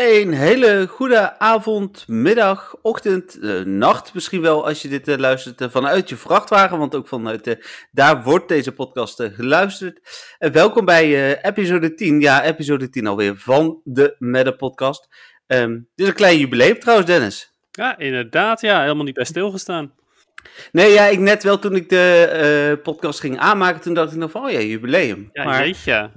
Een hele goede avond, middag, ochtend, eh, nacht misschien wel als je dit eh, luistert eh, vanuit je vrachtwagen, want ook vanuit daar wordt deze podcast geluisterd. En welkom bij episode 10, ja episode 10 alweer van de Medde podcast. Ehm, dit is een klein jubileum trouwens Dennis. Ja, inderdaad. Ja, helemaal niet bij stilgestaan. Nee, ja, ik net wel toen ik de podcast ging aanmaken, toen dacht ik nog van, oh ja, jubileum. Ja, maar, jeetje.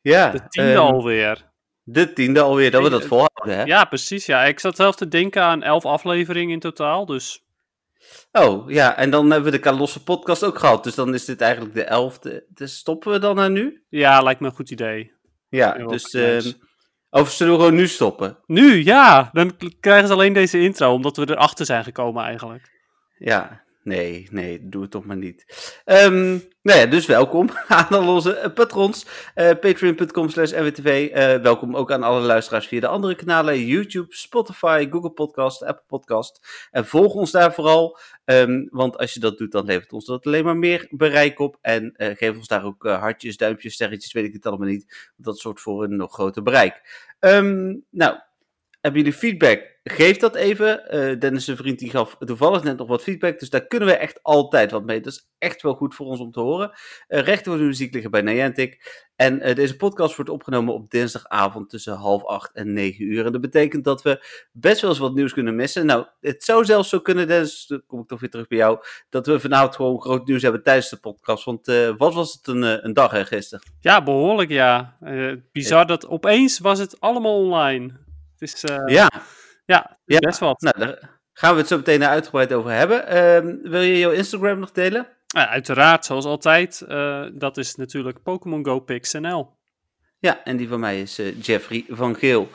ja, De tiende ehm, alweer. De tiende alweer, dat we dat Eh, volhouden hè. Ja, precies. Ja. Ik zat zelf te denken aan elf afleveringen in totaal. Dus Oh, ja, en dan hebben we de Kalosse podcast ook gehad. Dus dan is dit eigenlijk de elfde. Dus stoppen we dan aan nu? ja, lijkt me een goed idee. Ja, Heel dus... of zullen we gewoon nu stoppen? Nu, ja. Dan krijgen ze alleen deze intro, omdat we erachter zijn gekomen eigenlijk. Ja, nee, nee, doe het toch maar niet. Ehm nou ja, dus welkom aan onze eh, patrons. eh Patreon.com slash nwtv. Eh, welkom ook aan alle luisteraars via de andere kanalen. YouTube, Spotify, Google Podcast, Apple Podcast. En volg ons daar vooral. ehm, want als je dat doet, dan levert ons dat alleen maar meer bereik op. En geef ons daar ook hartjes, duimpjes, sterretjes, weet ik het allemaal niet. Dat zorgt voor een nog groter bereik. Ehm, nou, hebben jullie feedback? Geef dat even. Eh, Dennis, een vriend, die gaf toevallig net nog wat feedback. Dus daar kunnen we echt altijd wat mee. Dat is echt wel goed voor ons om te horen. Eh rechten voor de muziek liggen bij Niantic. En eh, deze podcast wordt opgenomen op dinsdagavond tussen half acht en negen uur. En dat betekent dat we best wel eens wat nieuws kunnen missen. Nou, het zou zelfs zo kunnen, Dennis, dan kom ik toch weer terug bij jou. Dat we vanavond gewoon groot nieuws hebben tijdens de podcast. Want wat was het een, een dag hè, gisteren? Ja, behoorlijk ja. Bizar dat opeens was het allemaal online. Het is, ja. Ja, best wat. Nou, daar gaan we het zo meteen uitgebreid over hebben. Ehm, wil je jouw Instagram nog delen? Ja, uiteraard, zoals altijd. eh, dat is natuurlijk Pokémon Go PixNL. Ja, en die van mij is eh, Jeffrey van Geel.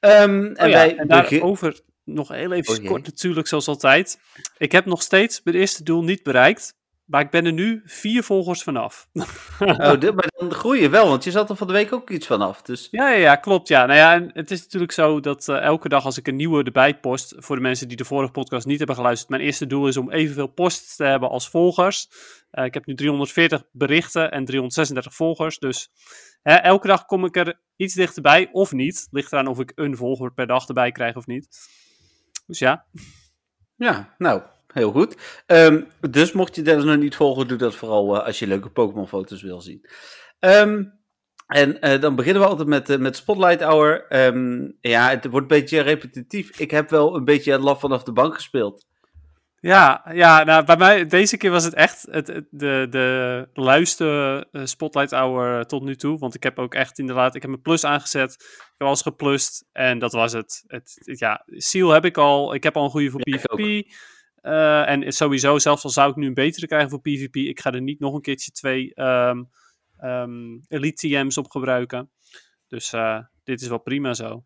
Ehm, en Oh ja, wij en daarover nog heel even Oh kort natuurlijk, zoals altijd. Ik heb nog steeds mijn eerste doel niet bereikt. Maar ik ben er nu vier volgers vanaf. Oh, dit- maar dan groei je wel, want je zat er van de week ook iets vanaf. Dus Ja, ja, ja, klopt. Ja. Nou ja, en het is natuurlijk zo dat eh, elke dag als ik een nieuwe erbij post, voor de mensen die de vorige podcast niet hebben geluisterd, mijn eerste doel is om evenveel posts te hebben als volgers. Eh, ik heb nu 340 berichten en 336 volgers, dus hè, elke dag kom ik er iets dichterbij, of niet. Ligt eraan of ik een volger per dag erbij krijg of niet. Dus ja, ja, nou, heel goed. Ehm, dus mocht je Dennis nog niet volgen, doe dat vooral eh, als je leuke Pokémon-foto's wil zien. Ehm, en eh, dan beginnen we altijd met, eh, met Spotlight Hour. Ehm, ja, het wordt een beetje repetitief. Ik heb wel een beetje laf vanaf de bank gespeeld. Ja, ja nou, bij mij, deze keer was het echt het, het- de, de luiste Spotlight Hour tot nu toe. Want ik heb ook echt inderdaad, ik heb mijn plus aangezet. Ik heb alles geplust en dat was het. het, het- ja, Seal heb ik al, ik heb al een goede voor Ja. PvP. Eh, en sowieso, zelfs al zou ik nu een betere krijgen voor PvP, ik ga er niet nog een keertje twee ehm, ehm, Elite TM's op gebruiken. Dus eh, dit is wel prima zo.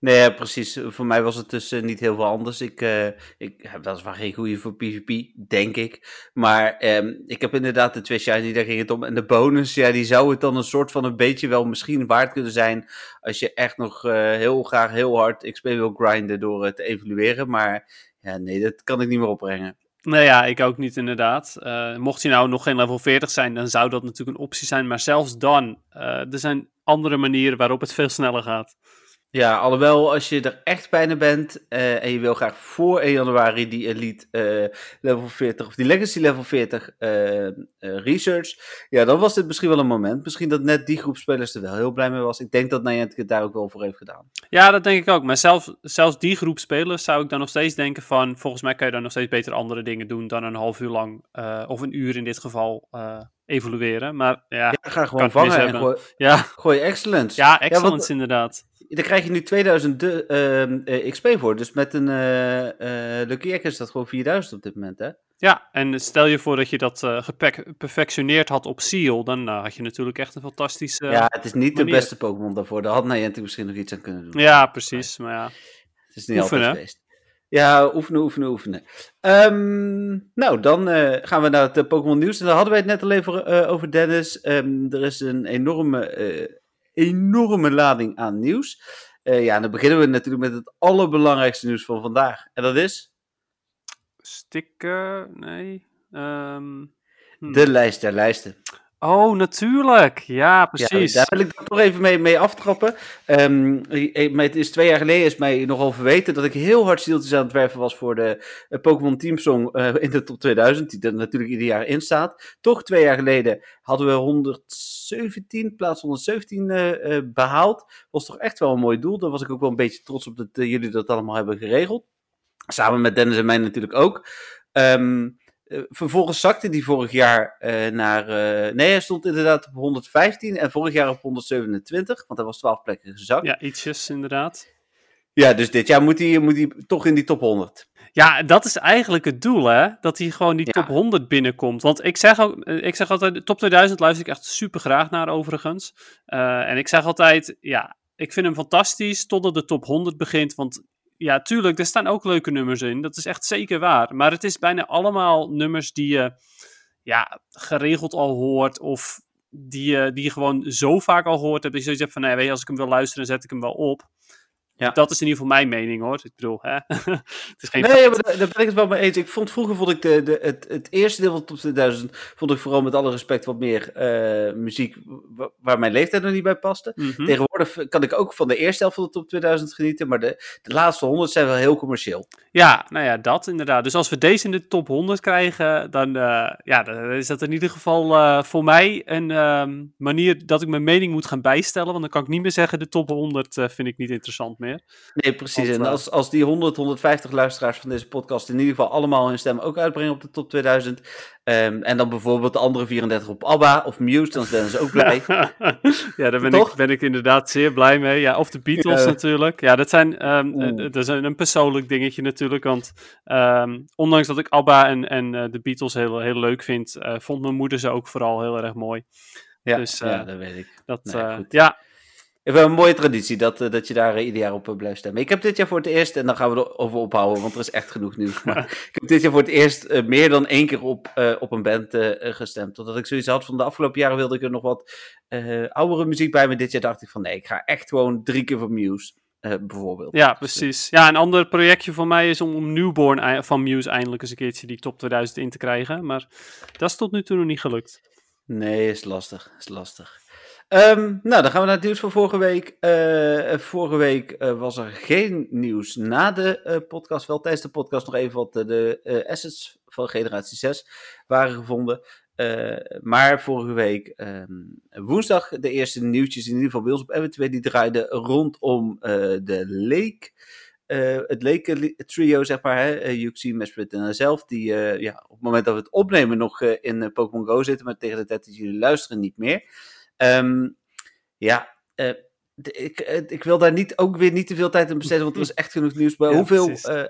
Nee, precies. Voor mij was het dus eh, niet heel veel anders. Ik, eh, ik heb weliswaar geen goede voor PvP, denk ik. Maar ehm, ik heb inderdaad de twee shiny, daar ging het om. En de bonus, ja, die zou het dan een soort van een beetje wel misschien waard kunnen zijn. Als je echt nog heel graag heel hard XP wil grinden door te evalueren. Maar ja, nee, dat kan ik niet meer opbrengen. Nou ja, ik ook niet inderdaad. Eh, mocht hij nou nog geen level 40 zijn, dan zou dat natuurlijk een optie zijn. Maar zelfs dan, eh, er zijn andere manieren waarop het veel sneller gaat. Ja, alhoewel als je er echt bijna bent eh, en je wil graag voor 1 januari die Elite eh, level 40 of die Legacy level 40 eh, research, ja, dan was dit misschien wel een moment. Misschien dat net die groep spelers er wel heel blij mee was. Ik denk dat Niantic het daar ook wel voor heeft gedaan. Ja, dat denk ik ook. Maar zelf, zelfs die groep spelers zou ik dan nog steeds denken van... Volgens mij kan je dan nog steeds beter andere dingen doen dan een half uur lang... of een uur in dit geval evalueren. Maar ja, Ja, ga gewoon vangen en gooi, ja, gooi excellence. ja excellence want- inderdaad. Daar krijg je nu 2000 de, XP voor. Dus met een eh eh Lucky Egg is dat gewoon 4000 op dit moment, hè? Ja, en stel je voor dat je dat eh geperfectioneerd had op Seal... dan had je natuurlijk echt een fantastische... ja, het is niet de beste Pokémon daarvoor. Daar had Niantic misschien nog iets aan kunnen doen. ja precies. Maar ja, Het is niet Oefenen. altijd geweest. Ja, oefenen, oefenen, oefenen. Ehm, nou, dan eh, gaan we naar het eh, Pokémon nieuws. En daar hadden wij het net al even eh, over, Dennis. Ehm, er is een enorme, enorme lading aan nieuws. Ja, en dan beginnen we natuurlijk met het allerbelangrijkste nieuws van vandaag. En dat is sticker... Nee... hm. de lijst der lijsten. Oh, natuurlijk. Ja, precies. Ja, daar wil ik toch even mee, mee aftrappen. Um, het is twee jaar geleden is mij nogal verweten dat ik heel hard zieltjes aan het werven was voor de uh, Pokémon Team Song uh, in de top 2000, die er natuurlijk ieder jaar in staat. Toch twee jaar geleden hadden we 117, plaats 117 uh, behaald. Was toch echt wel een mooi doel. Daar was ik ook wel een beetje trots op dat jullie dat allemaal hebben geregeld. Samen met Dennis en mij natuurlijk ook. Um, uh, vervolgens zakte die vorig jaar uh, naar. Uh, nee, hij stond inderdaad op 115 en vorig jaar op 127, want hij was 12 plekken gezakt. Ja, ietsjes inderdaad. Ja, dus dit jaar moet hij, moet hij toch in die top 100. Ja, dat is eigenlijk het doel, hè? Dat hij gewoon die top 100 binnenkomt. Want ik zeg, ook, ik zeg altijd, de top 2000 luister ik echt super graag naar, overigens. en ik zeg altijd, ja, ik vind hem fantastisch totdat de top 100 begint. Want ja, tuurlijk, er staan ook leuke nummers in. Dat is echt zeker waar. Maar het is bijna allemaal nummers die je ja, geregeld al hoort. Of die je, die je gewoon zo vaak al gehoord hebt. Dat je zoiets hebt van, nee, weet je, als ik hem wil luisteren, zet ik hem wel op. Ja. Dat is in ieder geval mijn mening hoor. Ik bedoel, hè? het is geen nee, maar daar, ben ik het wel mee eens. Ik vond, vroeger vond ik de, de, het, het eerste deel van Top 2000 vond ik vooral met alle respect wat meer uh, muziek waar mijn leeftijd nog niet bij paste. Mm -hmm. Tegenwoordig kan ik ook van de eerste helft van de Top 2000 genieten, maar de, de laatste 100 zijn wel heel commercieel. Ja, nou ja, dat inderdaad. Dus als we deze in de top 100 krijgen, dan, uh, ja, dan is dat in ieder geval uh, voor mij een ehm, manier dat ik mijn mening moet gaan bijstellen. Want dan kan ik niet meer zeggen, de top 100 vind ik niet interessant meer. Nee, precies. en als, als die 100, 150 luisteraars van deze podcast in ieder geval allemaal hun stem ook uitbrengen op de top 2000. Um, ehm, en dan bijvoorbeeld de andere 34 op ABBA of Muse, dan zijn ze ook blij. ja, daar ben ik, ben ik inderdaad zeer blij mee. Ja, of de Beatles natuurlijk. Ja, dat, zijn, um, dat is een, persoonlijk dingetje natuurlijk. Want um, ondanks dat ik ABBA en, en uh, de Beatles heel, heel leuk vind, vond mijn moeder ze ook vooral heel erg mooi. Ja, dus, ja dat weet ik. Dat, nee, ja, we hebben een mooie traditie dat, uh, dat je daar uh, ieder jaar op uh, blijft stemmen. Ik heb dit jaar voor het eerst, en dan gaan we erover ophouden, want er is echt genoeg nieuws. Maar ik heb dit jaar voor het eerst meer dan één keer op, op een band gestemd. Totdat ik zoiets had van de afgelopen jaren wilde ik er nog wat oudere muziek bij. Maar dit jaar dacht ik van nee, ik ga echt gewoon drie keer voor Muse. bijvoorbeeld. Ja, precies. Ja, een ander projectje voor mij is om, om Newborn van Muse eindelijk eens een keertje die top 2000 in te krijgen. Maar dat is tot nu toe nog niet gelukt. Nee, is lastig. Is lastig. Um, nou, dan gaan we naar het nieuws van vorige week. Uh, vorige week uh, was er geen nieuws na de podcast. Wel tijdens de podcast nog even wat de assets van generatie 6 waren gevonden. maar vorige week um, woensdag de eerste nieuwtjes, in ieder geval bij op MW2, die draaiden rondom de Lake. het Lake trio, zeg maar, hè, Mesprit en zelf, die ja, op het moment dat we het opnemen nog in Pokémon Go zitten, maar tegen de tijd dat jullie luisteren niet meer. Um, ja, uh, ik, eh, ik wil daar niet, ook weer niet te veel tijd aan besteden, want er is echt genoeg nieuws. bij. ja, hoeveel, uh,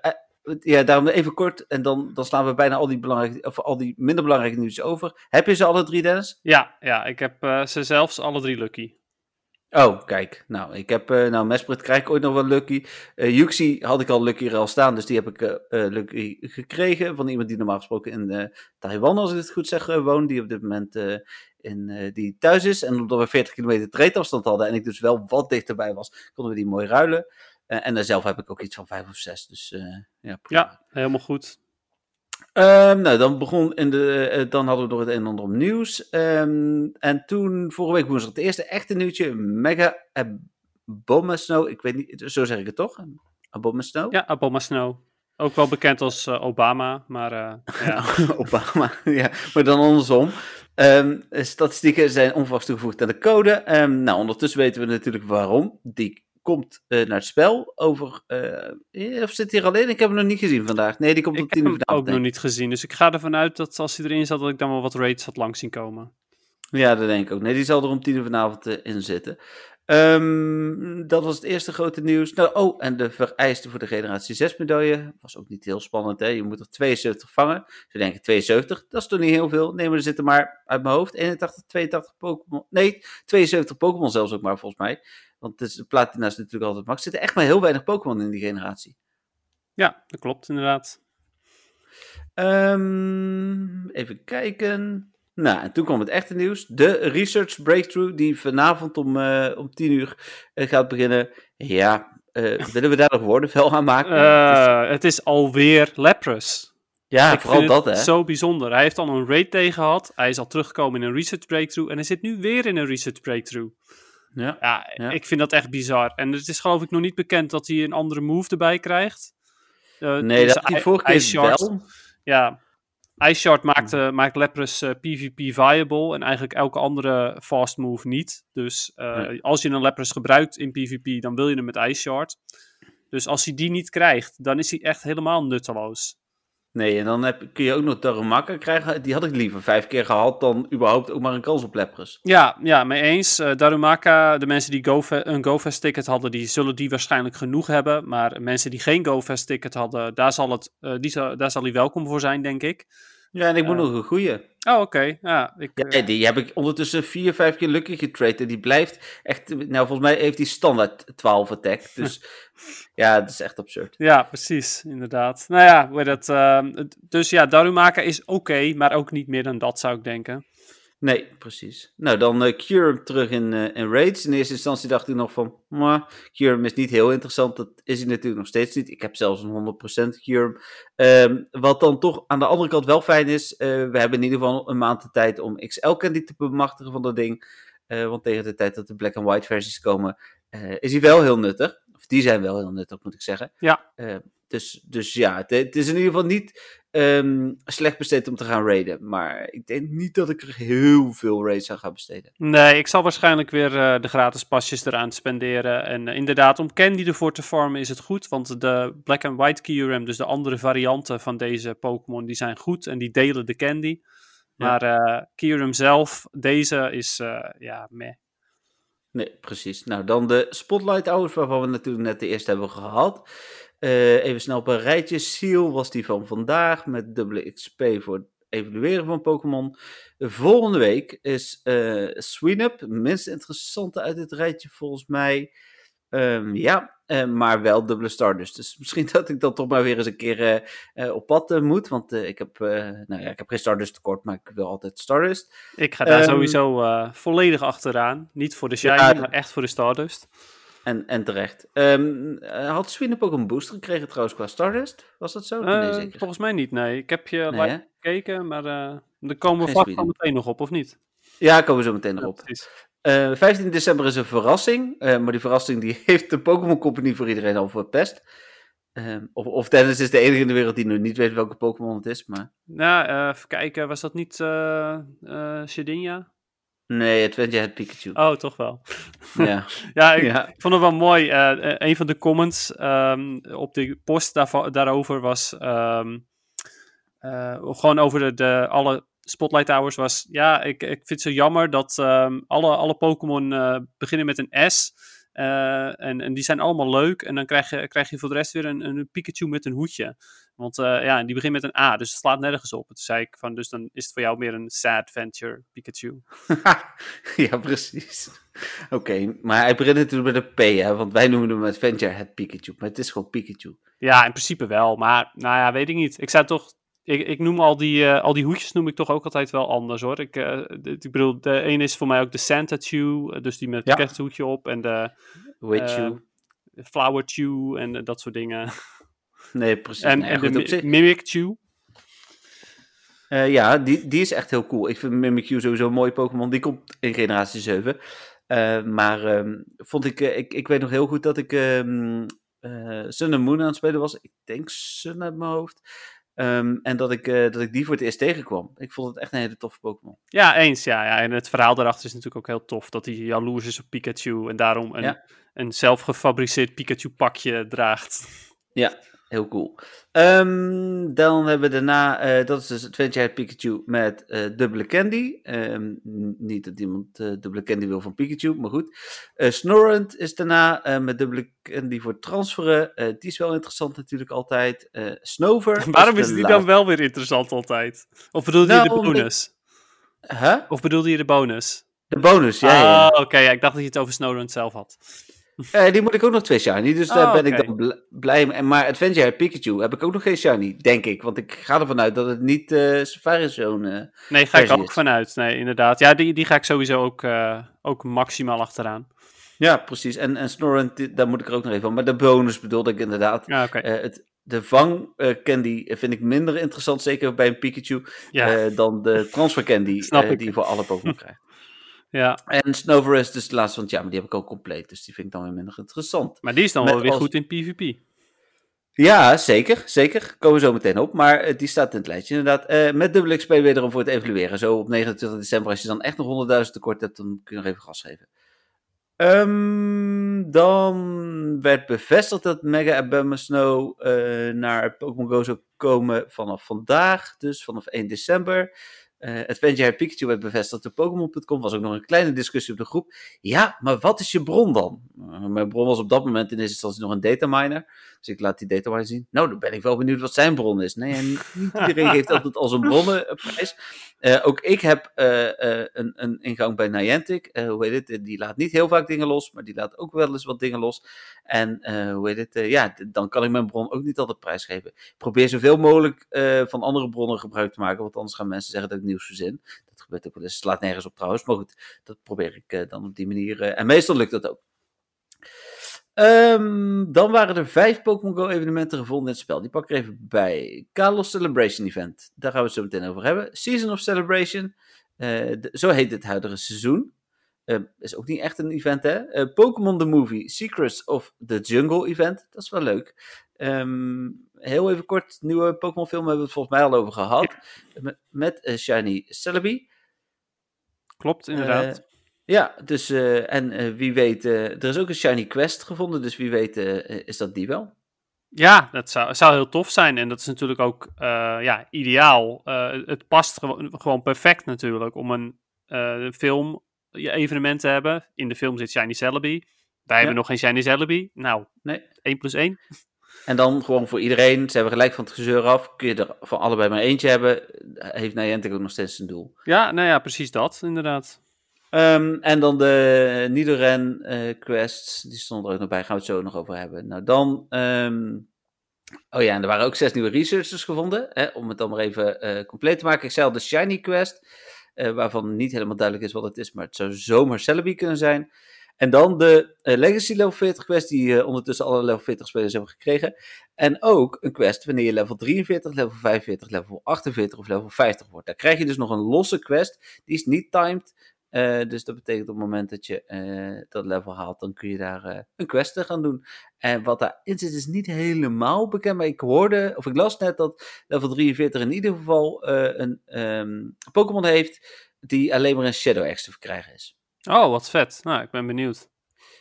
ja, daarom even kort en dan, dan slaan we bijna al die, belangrijke, of al die minder belangrijke nieuws over. Heb je ze alle drie, Dennis? Ja, ja ik heb uh, ze zelfs alle drie lucky. Oh, kijk. Nou, ik heb, uh, nou, Mesprit krijg ik ooit nog wel Lucky. Uh, Yuxi had ik al Lucky al staan, dus die heb ik uh, Lucky gekregen. Van iemand die normaal gesproken in Taiwan, als ik het goed zeg, woont. Die op dit moment in, die thuis is. En omdat we 40 kilometer treedafstand hadden en ik dus wel wat dichterbij was, konden we die mooi ruilen. en daar zelf heb ik ook iets van 5 of 6. Dus ja, ja, helemaal goed. Um, nou, dan begon in de, uh, dan hadden we nog het een en ander om nieuws. Um, en toen, vorige week woensdag, het eerste echte nieuwtje, Mega Aboma Snow. Ik weet niet, zo zeg ik het toch? Aboma Snow? Ja, Aboma Snow. Ook wel bekend als uh, Obama, maar uh, ja. Obama, ja, maar dan andersom. Um, statistieken zijn onverwachts toegevoegd aan de code. nou, ondertussen weten we natuurlijk waarom. Die komt uh, naar het spel over. Uh, of zit hier alleen? Ik heb hem nog niet gezien vandaag. Nee, die komt ik op tien uur vanavond. Ik heb hem ook nog niet gezien. Dus ik ga ervan uit dat als hij erin zat, dat ik dan wel wat raids had langs zien komen. Ja, dat denk ik ook. Nee, die zal er om tien uur vanavond uh, in zitten. Um, dat was het eerste grote nieuws. Nou, oh, en de vereiste voor de generatie 6 medaille. Was ook niet heel spannend, hè. Je moet er 72 vangen. Ze denken 72, dat is toch niet heel veel. Nee, maar er zitten maar uit mijn hoofd 81, 82 Pokémon. Nee, 72 Pokémon zelfs ook maar, volgens mij. Want de platina is natuurlijk altijd max. Er zitten echt maar heel weinig Pokémon in die generatie. Ja, dat klopt inderdaad. Um, even kijken. Nou, en toen kwam het echte nieuws. De Research Breakthrough, die vanavond om, uh, om 10 uur uh, gaat beginnen. Ja, uh, willen we daar nog woordenvel aan maken? het, is... het is alweer Lapras. Ja, ik vooral dat, hè? zo bijzonder. Hij heeft al een raid tegen gehad. Hij is al teruggekomen in een research breakthrough. En hij zit nu weer in een research breakthrough. Ja. Ja, Ja. ik vind dat echt bizar. En het is geloof ik nog niet bekend dat hij een andere move erbij krijgt. Eh, Nee, dus dat hij vorige keer wel. Ja, Ice Shard maakt, maakt Lapras PvP viable en eigenlijk elke andere fast move niet. Dus eh, Nee. als je een Lapras gebruikt in PvP, dan wil je hem met Ice Shard. Dus als hij die niet krijgt, dan is hij echt helemaal nutteloos. Nee, en dan heb, kun je ook nog Darumaka krijgen. Die had ik liever vijf keer gehad dan überhaupt ook maar een kans op Lepres. Ja, ja, mee eens. Eh, Darumaka, de mensen die een GoFest ticket hadden, die zullen die waarschijnlijk genoeg hebben. Maar mensen die geen GoFest ticket hadden, daar zal, het, eh, die daar zal hij welkom voor zijn, denk ik. Ja, en ik moet Ja. nog een goeie. Oh, oké. Ja, ik, Ja, eh, die heb ik ondertussen vier, vijf keer lucky getrade. En die blijft echt... Nou, volgens mij heeft hij standaard 12 attack. Dus ja, dat is echt absurd. Ja, precies, inderdaad. Nou ja, dat, ehm, dus ja, Darumaka is oké, maar ook niet meer dan dat, zou ik denken. Nee, precies. Nou, dan eh Cure terug in, eh, in raids. In eerste instantie dacht ik nog van... "Mwah, Cure is niet heel interessant. Dat is hij natuurlijk nog steeds niet. Ik heb zelfs een 100% Cure. Ehm, wat dan toch aan de andere kant wel fijn is... eh, we hebben in ieder geval een maand de tijd om XL Candy te bemachtigen van dat ding. Want tegen de tijd dat de black and white versies komen... is hij wel heel nuttig. Of die zijn wel heel nuttig, moet ik zeggen. Ja. Dus, dus ja, het, het is in ieder geval niet ehm, slecht besteed om te gaan raiden. Maar ik denk niet dat ik er heel veel raids aan ga besteden. Nee, ik zal waarschijnlijk weer eh, de gratis pasjes eraan spenderen. En eh, inderdaad, om Candy ervoor te farmen is het goed. Want de Black and White Kyurem, dus de andere varianten van deze Pokémon, die zijn goed. En die delen de Candy. Maar eh Kyurem zelf, deze is, eh, ja, meh. Nee, precies. Nou, dan de Spotlight Hours, waarvan we natuurlijk net de eerste hebben gehad. Eh, even snel op een rijtje. Seal was die van vandaag, met dubbele XP voor het evalueren van Pokémon. Volgende week is eh Sweenup, minst interessante uit het rijtje volgens mij. Ehm, ja, eh, maar wel dubbele Stardust. Dus misschien dat ik dan toch maar weer eens een keer op pad moet. Want ik, heb, nou ja, ik heb geen Stardust tekort, maar ik wil altijd Stardust. Ik ga daar Ehm, sowieso volledig achteraan. Niet voor de Shiny, Ja, maar echt voor de Stardust. En, en terecht. Ehm, eh, had Sweenup ook een booster gekregen trouwens qua Stardust? Was dat zo? Eh, nee, zeker. volgens mij niet, nee. Ik heb je Nee, live gekeken, maar eh daar komen we Geen vast meteen nog op, of niet? Ja, komen we zo meteen nog op. precies. Eh, 15 december is een verrassing. maar die verrassing die heeft de Pokémon Company voor iedereen al verpest. Ehm, of, of Dennis is de enige in de wereld die nu niet weet welke Pokémon het is. Maar Nou, even kijken. Was dat niet Shedinja? Nee, het werd je het Pikachu. Oh, toch wel. Ja. Ja, ik, ja. vond het wel mooi. eh, een van de comments ehm, op de post daarvan, daarover was... ehm, eh, gewoon over de, de, alle Spotlight Hours was... Ja, ik, ik vind het zo jammer dat ehm, alle, alle Pokémon beginnen met een S... en, en die zijn allemaal leuk. En dan krijg je, krijg je voor de rest weer een, een Pikachu met een hoedje. Want eh, ja, die begint met een A, dus het slaat nergens op. Toen zei ik van, dus dan is het voor jou meer een sad venture Pikachu. ja, precies. Oké, maar hij begint natuurlijk met een P, hè, want wij noemen hem Adventure het Pikachu. Maar het is gewoon Pikachu. Ja, in principe wel, maar nou ja, weet ik niet. Ik zou toch, ik, ik noem al die, eh, al die hoedjes noem ik toch ook altijd wel anders hoor. Ik, eh, ik bedoel, de ene is voor mij ook de Santa Chew, dus die met het Ja. kersthoedje op. En de Witchu. Flower Chew en dat soort dingen. Nee, precies. En, goed, de zich- Mi- Mimic Chew. Eh, ja, die, die is echt heel cool. Ik vind Mimikyu sowieso een mooie Pokémon. Die komt in generatie 7. Eh, maar ehm, vond ik, eh, ik, ik weet nog heel goed dat ik eh, Sun and Moon aan het spelen was. Ik denk Sun uit mijn hoofd. Ehm, en dat ik, dat ik die voor het eerst tegenkwam. Ik vond het echt een hele toffe Pokémon. Ja, eens. Ja, ja. En het verhaal daarachter is natuurlijk ook heel tof. Dat hij jaloers is op Pikachu en daarom een, Ja. een zelfgefabriceerd Pikachu pakje draagt. Heel cool. Ehm, dan hebben we daarna, eh, dat is dus Adventure Pikachu met eh, dubbele candy. Ehm, niet dat iemand eh, dubbele candy wil van Pikachu, maar goed. Snorrent is daarna met dubbele candy voor transferen. Die is wel interessant natuurlijk altijd. Snover. Waarom de is die dan wel weer interessant altijd? Of bedoelde Nou, je de omdat- bonus? Huh? Of bedoelde je de bonus? De bonus, ja. ja, ja. Ah, oké. ja, ik dacht dat je het over Snowrun zelf had. Eh, die moet ik ook nog twee shiny, dus daar Oh, ben ik dan bl- blij mee. Maar Adventure Pikachu heb ik ook nog geen shiny, denk ik. Want ik ga ervan uit dat het niet eh Safari Zone... eh, Nee, ga ik ook is. vanuit. Nee, inderdaad. Ja, die, die ga ik sowieso ook, ook maximaal achteraan. Ja, precies. En, en Snorrent, daar moet ik er ook nog even van. Maar de bonus bedoelde ik inderdaad. Ja, oké. Het, de vang candy vind ik minder interessant, zeker bij een Pikachu, Ja, dan de transfer candy die je voor alle Pokémon krijgt. Ja. En Snover dus de laatste, want ja, maar die heb ik ook compleet, dus die vind ik dan weer minder interessant. Maar die is dan Met wel weer als- goed in PvP. Ja, zeker, zeker. Komen we zo meteen op, maar eh, die staat in het lijstje inderdaad. Eh, met dubbele XP wederom voor het evalueren. Zo op 29 december, als je dan echt nog 100.000 tekort hebt, dan kun je nog even gas geven. Ehm, dan werd bevestigd dat Mega Abema Snow eh, naar Pokémon Go zou komen vanaf vandaag, dus vanaf 1 december. Eh Adventure Pikachu werd bevestigd op Pokémon.com. was ook nog een kleine discussie op de groep. Ja, maar wat is je bron dan? Eh, mijn bron was op dat moment in eerste instantie nog een dataminer. Dus ik laat die dataminer zien. Nou, dan ben ik wel benieuwd wat zijn bron is. Nee, niet iedereen geeft altijd als een bronnenprijs. Eh ook ik heb eh, eh, een, een ingang bij Niantic. Hoe heet het? Die laat niet heel vaak dingen los, maar die laat ook wel eens wat dingen los. En hoe heet het? Ja, dan kan ik mijn bron ook niet altijd prijsgeven. Ik probeer zoveel mogelijk van andere bronnen gebruik te maken, want anders gaan mensen zeggen dat ik nieuws verzin. Dat gebeurt ook wel eens. Het slaat nergens op trouwens, maar goed, dat probeer ik dan op die manier. en meestal lukt dat ook. Ehm, dan waren er vijf Pokémon Go evenementen gevonden in het spel. Die pak ik er even bij. Kalos Celebration Event. Daar gaan we het zo meteen over hebben. Season of Celebration. eh, de- zo heet het huidige seizoen. Eh, is ook niet echt een event, hè? Eh, Pokémon The Movie. Secrets of the Jungle Event. Dat is wel leuk. Ehm, heel even kort. Nieuwe Pokémon film hebben we het volgens mij al over gehad. Met, met eh, Shiny Celebi. Klopt, inderdaad. Ja, dus eh, en eh, wie weet, eh, er is ook een Shiny Quest gevonden, dus wie weet is dat die wel. Ja, dat zou, zou heel tof zijn. En dat is natuurlijk ook ja, ideaal. Het past gewo- gewoon perfect natuurlijk om een film je evenement te hebben. In de film zit Shiny Celebi. Wij hebben nog geen Shiny Celebi. Nou, Nee. 1 plus 1. En dan gewoon voor iedereen, ze hebben gelijk van het gezeur af, kun je er van allebei maar eentje hebben, heeft Niantic ook nog steeds zijn doel. Ja, nou ja, precies dat, inderdaad. Ehm, en dan de Nidoran eh quests, die stonden er ook nog bij, gaan we het zo nog over hebben. Nou dan, ehm, oh ja, en er waren ook zes nieuwe researchers gevonden, hè, om het dan maar even eh, compleet te maken. Ik zei al de Shiny quest, eh, waarvan niet helemaal duidelijk is wat het is, maar het zou zomaar Celebi kunnen zijn. En dan de Legacy level 40 quest, die ondertussen alle level 40 spelers hebben gekregen. En ook een quest wanneer je level 43, level 45, level 48 of level 50 wordt. Daar krijg je dus nog een losse quest, die is niet timed. Eh, dus dat betekent op het moment dat je eh, dat level haalt, dan kun je daar eh, een quest te gaan doen. En wat daarin zit is niet helemaal bekend, maar ik hoorde, of ik las net dat level 43 in ieder geval eh, een ehm, Pokémon heeft die alleen maar in Shadow X te verkrijgen is. Oh, wat vet. Nou, ik ben benieuwd.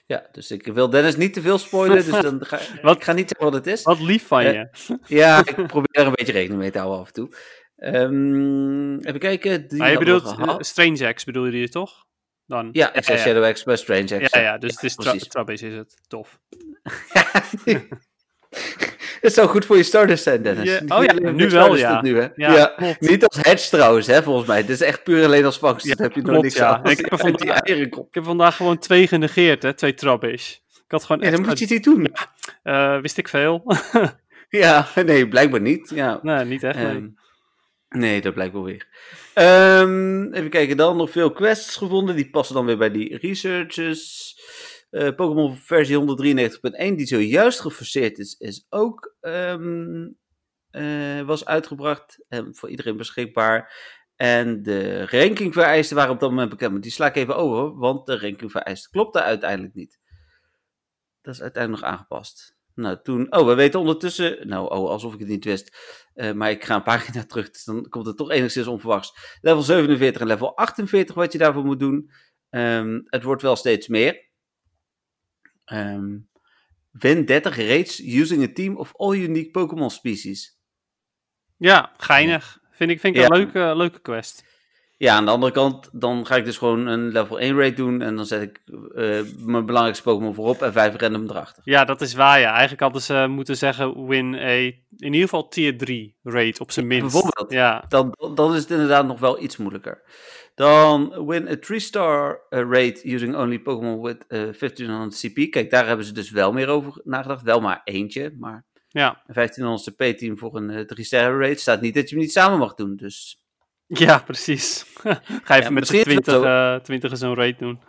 Ja, dus ik wil Dennis niet te veel spoilen, dus dan ga, Wat? ik ga niet zeggen wat het is. Wat lief van je. Ja, ik probeer er een beetje rekening mee te houden af en toe. Ehm, even kijken, die Maar je bedoelt eh, Strange X bedoel je die toch? Dan. Ja, ik zei ja, Shadow X bij Strange X. ja, ja, dus het is tra precies. Trabis is het. Tof. Het zou goed voor je starters zijn, Dennis. Ja, oh ja, nu wel, ja. Nu, hè? Ja. Niet als hedge trouwens, hè, volgens mij. Dit is echt puur alleen als vangst. Ja, Dan heb je nog niks ja. aan. Ik heb vandaag-. Ik heb vandaag gewoon twee genegeerd, hè? Twee Trabis. Ik had gewoon echt... dan moet je het niet doen. eh, wist ik veel? Ja, nee, blijkbaar niet. Ja. nee, niet echt. nee. Nee, dat blijkt wel weer. Ehm, even kijken, dan nog veel quests gevonden. Die passen dan weer bij die researchers. Eh, Pokémon versie 193.1, die zojuist geforceerd is, is ook ehm, eh, was uitgebracht. en voor iedereen beschikbaar. En de rankingvereisten waren op dat moment bekend. Maar die sla ik even over, want de rankingvereisten klopten uiteindelijk niet. Dat is uiteindelijk nog aangepast. Nou, toen. Oh, we weten ondertussen. Nou, oh, alsof ik het niet wist. Eh, maar ik ga een pagina terug, dus dan komt het toch enigszins onverwachts. Level 47 en level 48, wat je daarvoor moet doen. Ehm, het wordt wel steeds meer. Ehm, win 30 raids using a team of all unique Pokémon species. Ja, geinig. Vind ik, vind ik Ja. een leuke, leuke quest. Ja, aan de andere kant, dan ga ik dus gewoon een level 1 raid doen. En dan zet ik eh, mijn belangrijkste Pokémon voorop en 5 random erachter. Ja, dat is waar, ja. Eigenlijk hadden ze moeten zeggen win a, in ieder geval tier 3 rate op zijn minst. bijvoorbeeld. Ja, Dan, dan is het inderdaad nog wel iets moeilijker. Dan win a 3-star uh, raid using only Pokémon with uh, 1500 CP. Kijk, daar hebben ze dus wel meer over nagedacht. Wel maar eentje, maar ja. een 1500 CP-team voor een 3-star raid staat niet dat je hem niet samen mag doen. Dus ja precies. Ga even Ja, met z'n misschien is het 20, zo. eh 20 zo'n rate doen.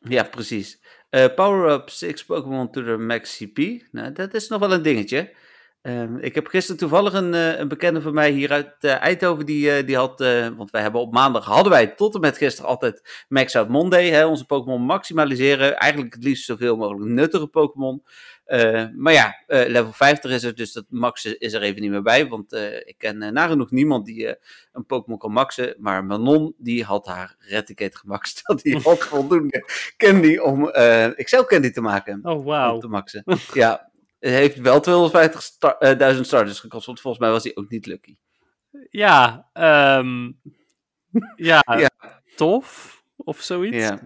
ja, precies. Eh, power up 6 Pokémon to the max CP. Nou, dat is nog wel een dingetje. Ehm, ik heb gisteren toevallig een, eh, een bekende van mij hier uit uh, Eindhoven, die, die had, want wij hebben op maandag, hadden wij tot en met gisteren altijd Max Out Monday, hè, onze Pokémon maximaliseren, eigenlijk het liefst zoveel mogelijk nuttige Pokémon. Maar ja, level 50 is er, dus dat maxen is er even niet meer bij, want ik ken nagenoeg niemand die een Pokémon kan maxen, maar Manon, die had haar Reticate gemaxt, dat die had voldoende candy om Excel candy te maken. Oh, wow. Om te maxen. ja, het heeft wel 250.000 star starters gekost, want volgens mij was hij ook niet lucky. Ja, um, ja, ja, tof of zoiets. Ja.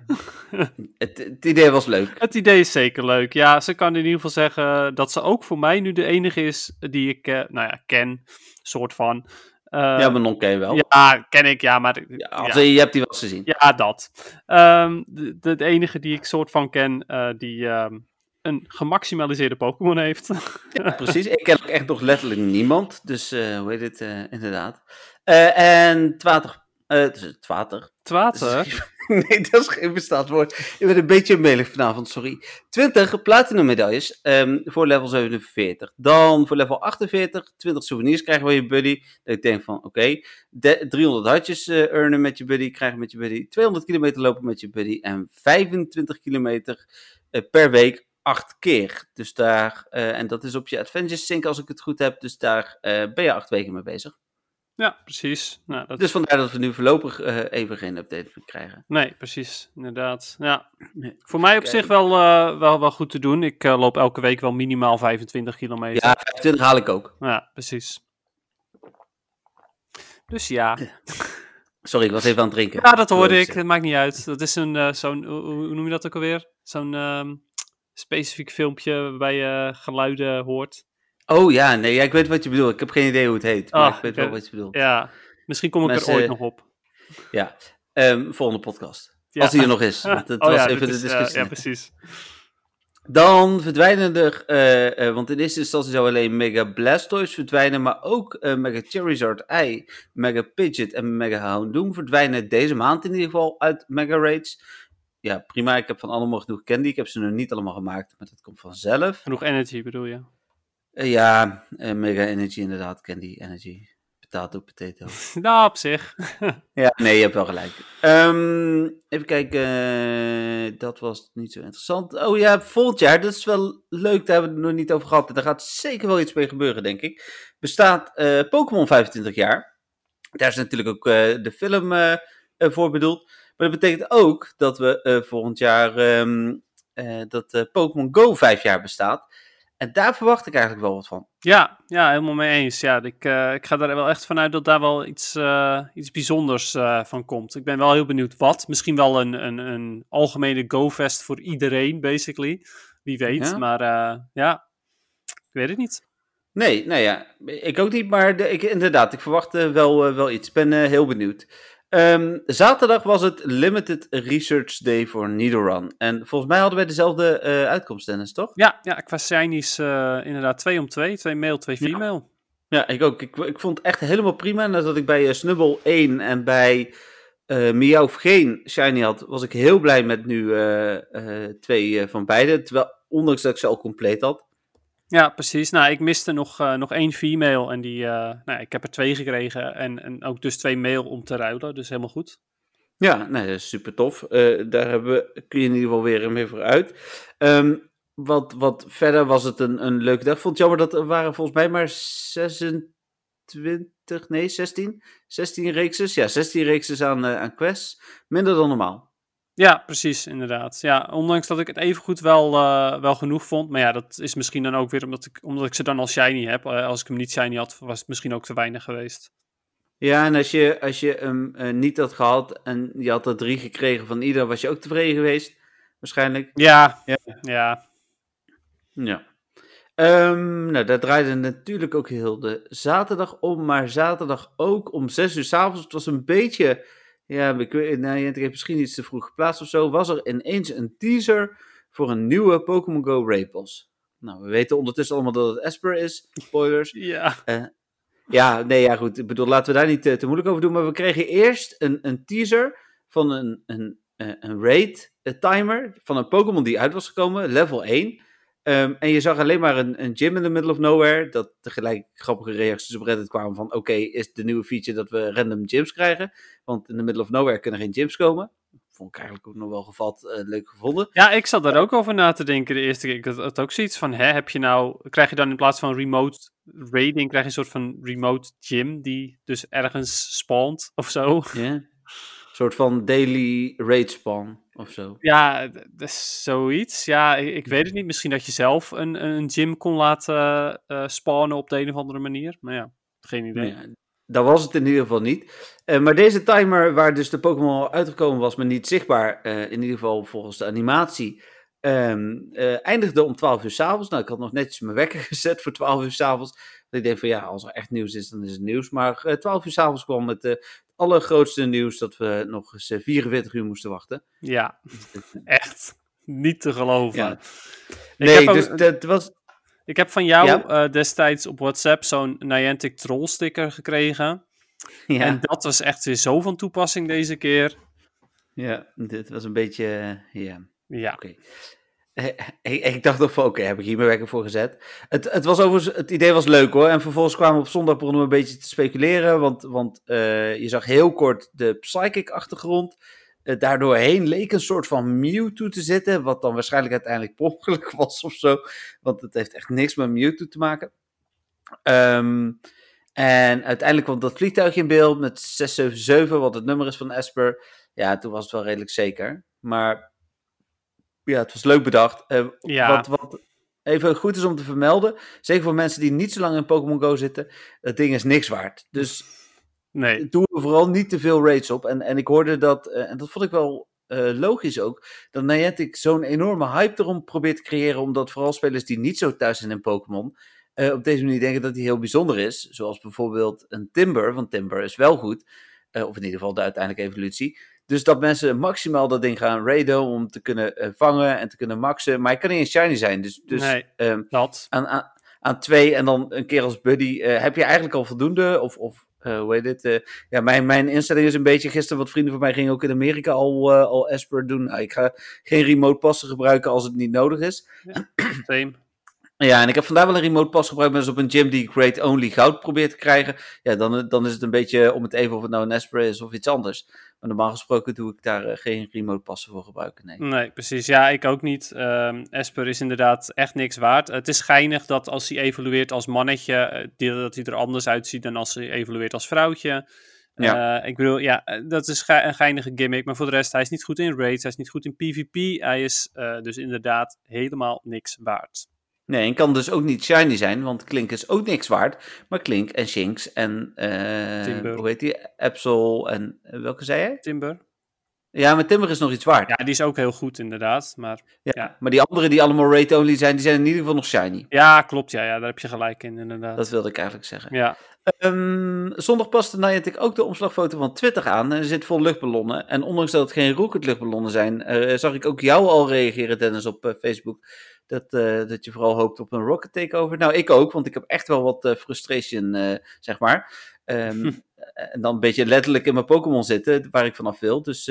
het, idee was leuk. Het idee is zeker leuk. Ja, ze kan in ieder geval zeggen dat ze ook voor mij nu de enige is die ik, eh, nou ja, ken, soort van. Eh, ja, maar non wel. Ja, ken ik, ja, maar... Ja. Je hebt die wel eens gezien. Ja, dat. Ehm, de, enige die ik soort van ken, eh, die ehm, een gemaximaliseerde Pokémon heeft. ja, precies. Ik ken ook echt nog letterlijk niemand. Dus, hoe heet het, inderdaad. en 20 uh, het water. Nee, dat is geen bestaand woord. Ik ben een beetje melig vanavond, sorry. 20 platinum medailles ehm, voor level 47. Dan voor level 48, 20 souvenirs krijgen we je buddy. Dat ik denk van, oké, 300 hartjes eh, earnen met je buddy, krijgen met je buddy. 200 kilometer lopen met je buddy. En 25 kilometer eh, per week acht keer. Dus daar, en dat is op je Adventures Sync als ik het goed heb. Dus daar ben je acht weken mee bezig. Ja, precies. Nou, dat... Dus vandaar dat we nu voorlopig uh, even geen update krijgen. Nee, precies. Inderdaad. Ja. Nee. Voor mij op zich wel, wel, wel goed te doen. Ik loop elke week wel minimaal 25 kilometer. Ja, 25 haal ik ook. Ja, precies. Dus ja. Sorry, ik was even aan het drinken. Ja, dat hoorde ik. Het maakt niet uit. Dat is een, zo'n, hoe noem je dat ook alweer? Zo'n... Ehm, specifiek filmpje waarbij je geluiden hoort. Oh ja, nee, ja, ik weet wat je bedoelt. Ik heb geen idee hoe het heet, maar oh, ik weet wel wat je bedoelt. Ja, misschien kom ik Mensen, er ooit nog op. Ja, um, volgende podcast. Ja. Als die er nog is. Het oh, was ja, even de is, discussie. Uh, ja, precies. Dan verdwijnen er, uh, uh, want in eerste instantie zou alleen Mega Blastoise verdwijnen, maar ook Mega Charizard I, Mega Pidgeot en Mega Houndoom verdwijnen deze maand in ieder geval uit Mega Raids ja, prima. Ik heb van allemaal genoeg candy. Ik heb ze nog niet allemaal gemaakt, maar dat komt vanzelf. Genoeg energy bedoel je? Uh, ja, uh, mega energy inderdaad. Candy, energy. Potato, potato. nou, op zich. ja, nee, je hebt wel gelijk. Um, even kijken. Uh, dat was niet zo interessant. Oh ja, volgend jaar. Dat is wel leuk. Daar hebben we het nog niet over gehad. Daar gaat zeker wel iets mee gebeuren, denk ik. Bestaat Pokémon 25 jaar. Daar is natuurlijk ook de film voor bedoeld. Maar dat betekent ook dat we volgend jaar um, dat Pokémon Go vijf jaar bestaat. En daar verwacht ik eigenlijk wel wat van. Ja, ja helemaal mee eens. Ja, ik, ik ga er wel echt vanuit dat daar wel iets, iets bijzonders van komt. Ik ben wel heel benieuwd wat. Misschien wel een, een, een algemene Go-fest voor iedereen, basically. Wie weet. Ja. Maar ja, ik weet het niet. Nee, nou ja, ik ook niet, maar de, ik, inderdaad, ik verwacht wel, wel iets. Ik ben heel benieuwd. Um, zaterdag was het Limited Research Day voor Nidoran. En volgens mij hadden wij dezelfde uh, uitkomst, Dennis, toch? Ja, ja qua shinies uh, inderdaad twee om twee. Twee male, twee female. Ja, ja ik ook. Ik, ik vond het echt helemaal prima. Nadat ik bij uh, Snubble 1 en bij uh, Miauw geen shiny had, was ik heel blij met nu twee van beide. Terwijl, ondanks dat ik ze al compleet had. Ja, precies. Nou, ik miste nog, uh, nog één female en die, uh, nou, ik heb er twee gekregen en, en ook dus twee male om te ruilen, dus helemaal goed. Ja, nee, super tof. Uh, daar hebben we, kun je in ieder geval weer mee vooruit. Um, wat, wat verder was het een, een leuke dag. Ik vond het jammer dat er waren volgens mij maar 26, nee 16, 16 reekses. Ja, 16 reekses aan, aan quests. Minder dan normaal. Ja, precies, inderdaad. Ja, ondanks dat ik het evengoed wel, uh, wel genoeg vond. Maar ja, dat is misschien dan ook weer omdat ik, omdat ik ze dan al shiny heb. Uh, als ik hem niet shiny had, was het misschien ook te weinig geweest. Ja, en als je, als je hem uh, niet had gehad en je had er drie gekregen van ieder, was je ook tevreden geweest? Waarschijnlijk. Ja, ja. Ja. ja. Um, nou, daar draaide natuurlijk ook heel de zaterdag om, maar zaterdag ook om zes uur s'avonds. Het was een beetje ja, ik, weet, nou, je hebt misschien iets te vroeg geplaatst of zo. Was er ineens een teaser voor een nieuwe Pokémon Go Rapos. Nou, we weten ondertussen allemaal dat het Esper is. Spoilers. Ja. Uh, ja, nee, ja, goed. Ik bedoel, laten we daar niet te, te, moeilijk over doen. Maar we kregen eerst een, een teaser van een, een, een raid timer van een Pokémon die uit was gekomen, level 1. Ehm, en je zag alleen maar een, een gym in the middle of nowhere. Dat tegelijk grappige reacties op Reddit kwamen van... Oké, is de nieuwe feature dat we random gyms krijgen? Want in the middle of nowhere kunnen geen gyms komen. Vond ik eigenlijk ook nog wel gevat uh, leuk gevonden. Ja, ik zat daar ook over na te denken de eerste keer. Ik had, had ook zoiets van, hè, heb je nou... Krijg je dan in plaats van remote raiding... Krijg je een soort van remote gym die dus ergens spawnt of zo? Ja soort van daily raid spawn of zo. Ja, dat is zoiets. Ja, ik, ik, weet het niet. Misschien dat je zelf een, een gym kon laten uh, spawnen op de een of andere manier. Maar ja, geen idee. Ja, dat was het in ieder geval niet. Uh, maar deze timer, waar dus de Pokémon al uitgekomen was, maar niet zichtbaar, uh, in ieder geval volgens de animatie, um, eindigde om 12 uur s'avonds. Nou, ik had nog netjes mijn wekker gezet voor 12 uur s'avonds. Ik denk van ja, als er echt nieuws is, dan is het nieuws. Maar 12 uur s'avonds kwam het allergrootste nieuws dat we nog eens 44 uur moesten wachten. Ja, echt niet te geloven. Ja. Nee, dus dat was... Ik heb van jou ja. uh, destijds op WhatsApp zo'n Niantic Troll sticker gekregen. Ja. En dat was echt weer zo van toepassing deze keer. Ja, dit was een beetje... Uh, ja. Ja. Oké. Ik, ik, dacht nog van, oké, heb ik hier mijn werken voor gezet. Het, het, was overigens, het idee was leuk hoor. En vervolgens kwamen we op zondag begonnen we een beetje te speculeren. Want, want uh, je zag heel kort de Psychic-achtergrond. Uh, daardoor heen leek een soort van Mewtwo te zitten. Wat dan waarschijnlijk uiteindelijk per was of zo. Want het heeft echt niks met Mewtwo te maken. Um, en uiteindelijk kwam dat vliegtuig in beeld met 677, wat het nummer is van Esper. Ja, toen was het wel redelijk zeker. Maar ja, het was leuk bedacht. Uh, ja. wat, wat even goed is om te vermelden, zeker voor mensen die niet zo lang in Pokémon Go zitten, het ding is niks waard. Dus nee. doe er vooral niet te veel raids op. En, en ik hoorde dat, uh, en dat vond ik wel uh, logisch ook, dat Niantic zo'n enorme hype erom probeert te creëren, omdat vooral spelers die niet zo thuis zijn in Pokémon, op deze manier denken dat hij heel bijzonder is. Zoals bijvoorbeeld een Timber, want Timber is wel goed. of in ieder geval de uiteindelijke evolutie. Dus dat mensen maximaal dat ding gaan raiden om te kunnen uh, vangen en te kunnen maxen. Maar hij kan niet een shiny zijn. Dus, dus nee, um, dat. Aan, aan, aan, twee en dan een keer als buddy. Uh, heb je eigenlijk al voldoende? Of, of uh, hoe heet dit? ja, mijn, mijn instelling is een beetje... Gisteren wat vrienden van mij gingen ook in Amerika al, al Esper doen. Nou, ik ga geen remote passen gebruiken als het niet nodig is. Ja, same. Ja, en ik heb vandaag wel een remote pas gebruikt, maar eens op een gym die Great Only goud probeert te krijgen. Ja, dan, dan is het een beetje om het even of het nou een Esper is of iets anders. Maar normaal gesproken doe ik daar uh, geen remote passen voor gebruiken, nee. Nee, precies. Ja, ik ook niet. Um, Esper is inderdaad echt niks waard. Het is geinig dat als hij evolueert als mannetje, uh, dat hij er anders uitziet dan als hij evolueert als vrouwtje. Ja. Uh, ik bedoel, ja, dat is ge een geinige gimmick. Maar voor de rest, hij is niet goed in raids, hij is niet goed in PvP. Hij is dus inderdaad helemaal niks waard. Nee, en kan dus ook niet shiny zijn, want Klink is ook niks waard. Maar Klink en Shinx en, uh, hoe heet die, Absol en, uh, welke zei jij? Timber. Ja, maar Timber is nog iets waard. Ja, die is ook heel goed inderdaad, maar... Ja, ja. Maar die andere die allemaal rate-only zijn, die zijn in ieder geval nog shiny. Ja, klopt, ja, ja, daar heb je gelijk in inderdaad. Dat wilde ik eigenlijk zeggen. Ja. Um, zondag paste Niantic ook de omslagfoto van Twitter aan. En er zit vol luchtballonnen. En ondanks dat het geen rocket luchtballonnen zijn, uh, zag ik ook jou al reageren, Dennis, op uh, Facebook dat, uh, dat je vooral hoopt op een Rocket Takeover. Nou, ik ook, want ik heb echt wel wat frustration, zeg maar. Um, en dan een beetje letterlijk in mijn Pokémon zitten, waar ik vanaf wil. Dus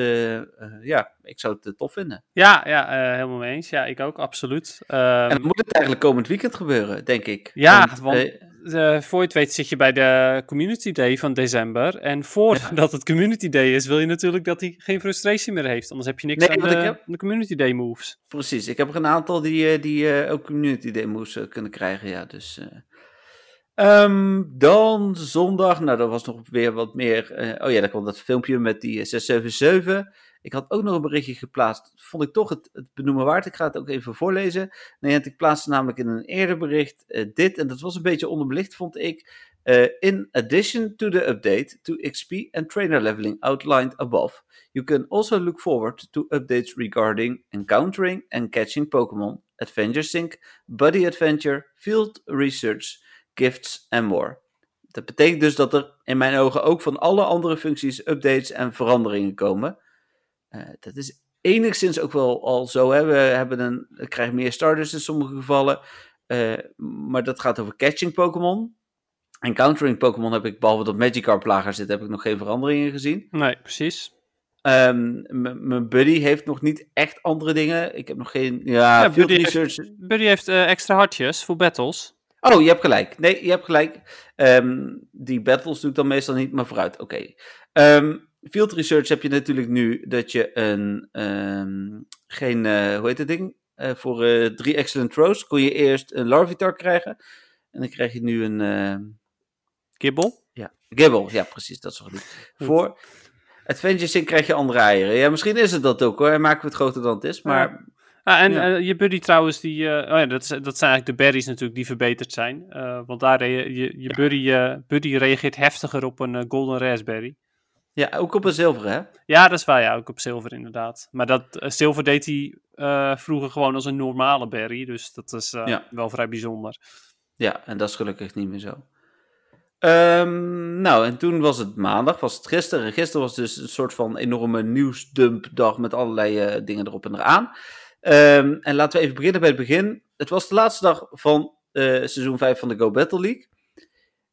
ja, ik zou het tof vinden. Ja, ja helemaal mee eens. Ja, ik ook, absoluut. Um, en dan moet het eigenlijk komend weekend gebeuren, denk ik. Ja, want, want voor je het weet zit je bij de Community Day van december. En voordat het Community Day is, wil je natuurlijk dat hij geen frustratie meer heeft. Anders heb je niks nee, aan de, heb... de, Community Day moves. Precies, ik heb er een aantal die, die ook Community Day moves kunnen krijgen, ja. Dus, um, dan zondag, nou dat was nog weer wat meer... oh ja, daar kwam dat filmpje met die 677... Ik had ook nog een berichtje geplaatst. Vond ik toch het, het benoemen waard. Ik ga het ook even voorlezen. Nee, ik plaatste namelijk in een eerder bericht uh, dit. En dat was een beetje onderbelicht, vond ik. In addition to the update to XP and trainer leveling outlined above, you can also look forward to updates regarding encountering and catching Pokémon, Adventure Sync, Buddy Adventure, Field Research, Gifts and more. Dat betekent dus dat er in mijn ogen ook van alle andere functies updates en veranderingen komen. Uh, dat is enigszins ook wel al zo. Hè? We hebben een, krijgen meer starters in sommige gevallen. Uh, maar dat gaat over catching Pokémon. Encountering Pokémon heb ik, behalve dat Magikarp lager zit, heb ik nog geen veranderingen gezien. Nee, precies. Ehm, Mijn buddy heeft nog niet echt andere dingen. Ik heb nog geen. Ja, Buddy heeft- research. Buddy heeft eh, extra hartjes voor battles. Oh, je hebt gelijk. Nee, je hebt gelijk. Ehm, die battles doe ik dan meestal niet, maar vooruit. Oké. Ehm, field research heb je natuurlijk nu dat je een. ehm, geen. eh, hoe heet het ding? Eh, voor eh, drie excellent throws kon je eerst een Larvitar krijgen. En dan krijg je nu een. Kibbel. ja, Gibble. Ja, precies. Dat is wel goed. Voor. Adventure Sync krijg je andere eieren. Ja, misschien is het dat ook hoor. En maken we het groter dan het is. Maar Ah, en Ja. eh, je buddy trouwens, die, eh, oh ja, dat, is, dat zijn eigenlijk de berries natuurlijk die verbeterd zijn. Eh, want daar je, je buddy, buddy reageert heftiger op een golden raspberry. ja, ook op een zilveren hè. Ja, dat is waar, ja, ook op zilver inderdaad. Maar dat zilver deed hij vroeger gewoon als een normale berry, dus dat is Ja. wel vrij bijzonder. Ja, en dat is gelukkig niet meer zo. Ehm, nou, en toen was het maandag, was het gisteren. En gisteren was dus een soort van enorme nieuwsdumpdag met allerlei dingen erop en eraan. Ehm, en laten we even beginnen bij het begin. Het was de laatste dag van eh, seizoen 5 van de Go Battle League.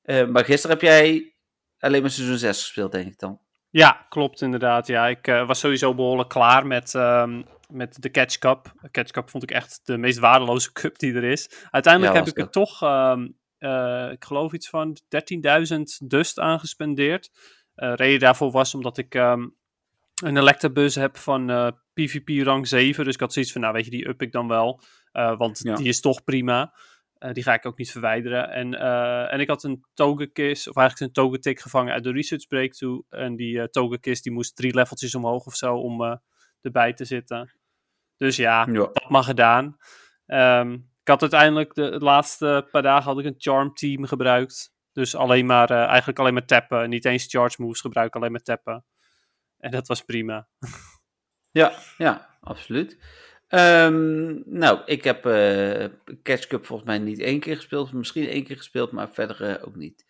Eh, maar gisteren heb jij alleen maar seizoen 6 gespeeld, denk ik dan. Ja, klopt inderdaad. Ja, ik eh, was sowieso behoorlijk klaar met, ehm, met de Catch Cup. Catch Cup vond ik echt de meest waardeloze cup die er is. Uiteindelijk Ja, heb ik er toch, ehm, eh, ik geloof iets van 13.000 dust aangespendeerd. Reden daarvoor was omdat ik ehm, een Electabuzz heb van eh, PvP rang 7. Dus ik had zoiets van, nou weet je, die up ik dan wel. Eh, want Ja. die is toch prima. Eh, die ga ik ook niet verwijderen. En, eh, en ik had een Togekiss, of eigenlijk een Togetic gevangen uit de Research Breakthrough. En die eh Togekiss die moest drie leveltjes omhoog of zo om eh, erbij te zitten. Dus ja, Ja. dat mag gedaan. Ehm, ik had uiteindelijk de, de laatste paar dagen had ik een Charm Team gebruikt. Dus alleen maar, eh, eigenlijk alleen maar tappen. Niet eens charge moves gebruiken, alleen maar tappen. En dat was prima. Ja, ja, absoluut. Ehm, nou, ik heb eh Catch Cup volgens mij niet één keer gespeeld. Misschien één keer gespeeld, maar verder eh, ook niet.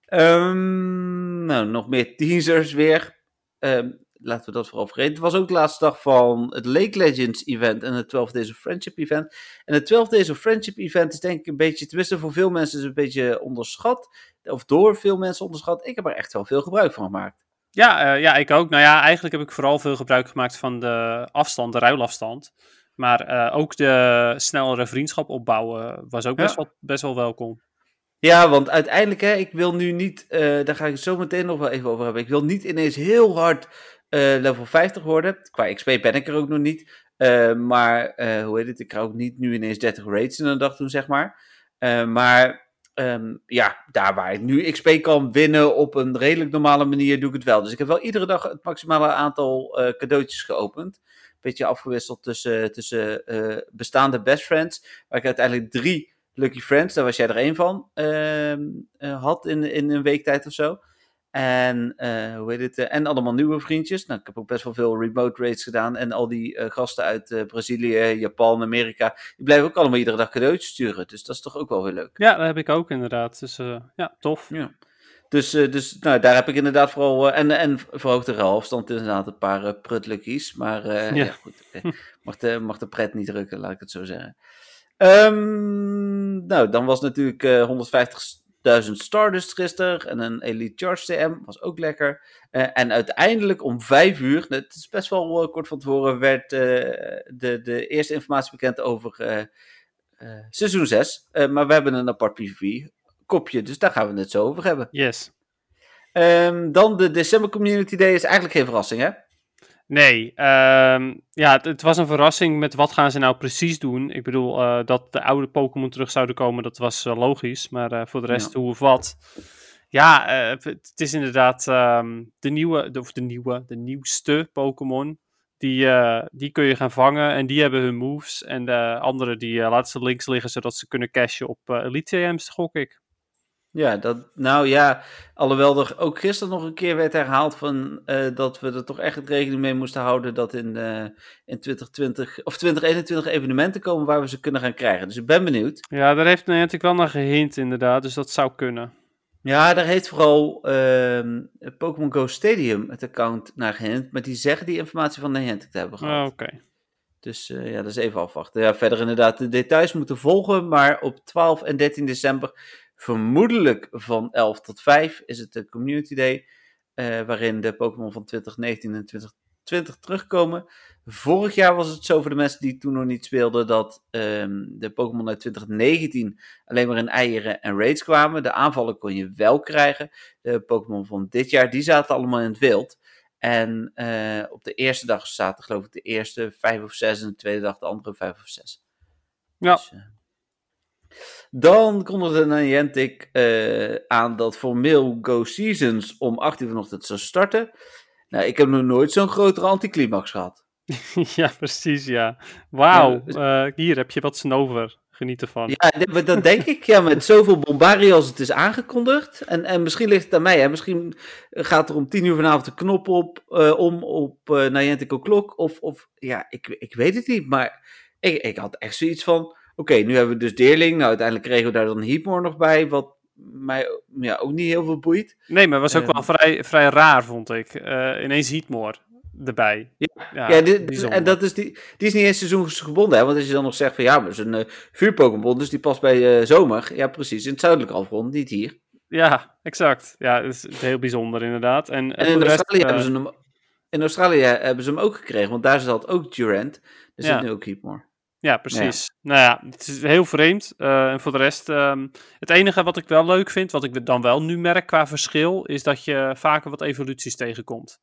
Ehm, nou, nog meer teasers weer. Ehm, laten we dat vooral vergeten. Het was ook de laatste dag van het Lake Legends event en het 12 Days of Friendship event. En het 12 Days of Friendship event is denk ik een beetje, tenminste voor veel mensen is het een beetje onderschat. Of door veel mensen onderschat. Ik heb er echt wel veel gebruik van gemaakt. Ja, eh, ja, ik ook. Nou ja, eigenlijk heb ik vooral veel gebruik gemaakt van de afstand, de ruilafstand. Maar eh, ook de snellere vriendschap opbouwen was ook best, Ja. wel, best wel welkom. Ja, want uiteindelijk, hè, ik wil nu niet, eh, daar ga ik het zo meteen nog wel even over hebben. Ik wil niet ineens heel hard level 50 worden. Qua XP ben ik er ook nog niet. Maar, hoe heet het, ik ga ook niet nu ineens 30 raids in een dag doen, zeg maar. Maar, ehm, ja, daar waar ik nu XP kan winnen op een redelijk normale manier, doe ik het wel. Dus ik heb wel iedere dag het maximale aantal eh, cadeautjes geopend. Beetje afgewisseld tussen, tussen eh, bestaande best friends, waar ik uiteindelijk drie Lucky Friends, daar was jij er één van, ehm, eh, had in, in een week tijd of zo. En eh, hoe heet het? Eh, en allemaal nieuwe vriendjes. Nou, ik heb ook best wel veel remote raids gedaan. En al die eh, gasten uit Brazilië, Japan, Amerika. Die blijven ook allemaal iedere dag cadeautjes sturen. Dus dat is toch ook wel heel leuk. Ja, dat heb ik ook inderdaad. Dus ja, tof. Ja. Dus, dus nou, daar heb ik inderdaad vooral. en, en verhoogde halfstand inderdaad een paar uh. Maar ja. ja. goed. Mag, de, mag de pret niet drukken, laat ik het zo zeggen. Ehm, nou, dan was natuurlijk 150 1000 Stardust gisteren en een Elite Charge CM, was ook lekker. Eh, en uiteindelijk om 5 uur, het is best wel eh, kort van tevoren, werd eh, de, de eerste informatie bekend over seizoen 6. maar we hebben een apart PvP-kopje, dus daar gaan we het zo over hebben. Yes. Ehm, dan de December Community Day is eigenlijk geen verrassing, hè? Nee, ehm, ja, het, het was een verrassing met wat gaan ze nou precies doen. Ik bedoel, eh, dat de oude Pokémon terug zouden komen, dat was eh, logisch. Maar eh, voor de rest, hoe of wat. Ja, het is inderdaad ehm, de nieuwe, de, of de nieuwe, de nieuwste Pokémon. Die, die kun je gaan vangen en die hebben hun moves. En de andere, die laten ze links liggen, zodat ze kunnen cashen op Elite TM's, gok ik. Ja, dat, nou ja, alhoewel er ook gisteren nog een keer werd herhaald van, eh, dat we er toch echt rekening mee moesten houden dat in, eh, in 2020 of 2021 evenementen komen waar we ze kunnen gaan krijgen. Dus ik ben benieuwd. Ja, daar heeft Niantic wel naar gehint inderdaad, dus dat zou kunnen. Ja, daar heeft vooral ehm, Pokémon Go Stadium het account naar gehint, maar die zeggen die informatie van Niantic te hebben Oh, gehad. Oké. Dus eh, ja, dat is even afwachten. Ja, verder inderdaad de details moeten volgen, maar op 12 en 13 december, vermoedelijk van 11 tot 5, is het de Community Day, eh, waarin de Pokémon van 2019 en 20 terugkomen. Vorig jaar was het zo voor de mensen die toen nog niet speelden dat ehm, de Pokémon uit 2019 alleen maar in eieren en raids kwamen. De aanvallen kon je wel krijgen. De Pokémon van dit jaar die zaten allemaal in het wild. En uh, op de eerste dag zaten geloof ik de eerste vijf of zes en de tweede dag de andere vijf of zes. Ja. Dus, uh, dan kondigde Niantic uh, aan dat formeel Go Seasons om 8 uur vanochtend zou starten. Nou, ik heb nog nooit zo'n grotere anticlimax gehad. ja, precies, ja. Wauw, ja, uh, hier heb je wat snover. Geniet ervan. Ja, dat denk ik. Ja, met zoveel bombarie als het is aangekondigd. En, en misschien ligt het aan mij. Hè. Misschien gaat er om tien uur vanavond de knop op, uh, om op uh, Niantic O'Clock. Of, of ja, ik, ik weet het niet. Maar ik, ik had echt zoiets van... Oké, okay, nu hebben we dus Deerling. Nou, uiteindelijk kregen we daar dan Heatmore nog bij. Wat mij ja, ook niet heel veel boeit. Nee, maar was ook uh, wel vrij, vrij raar, vond ik. ineens Heatmore erbij. Ja, ja, ja dit, en dat is die, die is niet eens seizoensgebonden, hè? Want als je dan nog zegt van ja, maar zo'n uh, vuurpokémon, dus die past bij uh, zomer. Ja, precies, in het zuidelijke halfrond, niet hier. Ja, exact. Ja, dat is heel bijzonder inderdaad. En, en, in, Australië rest, hebben ze hem, in Australië hebben ze hem ook gekregen, want daar zat ook Durant. Dus ja. zit nu ook Keepmore. Ja, precies. Ja. Nou ja, het is heel vreemd. Uh, en voor de rest, um, het enige wat ik wel leuk vind, wat ik dan wel nu merk qua verschil, is dat je vaker wat evoluties tegenkomt.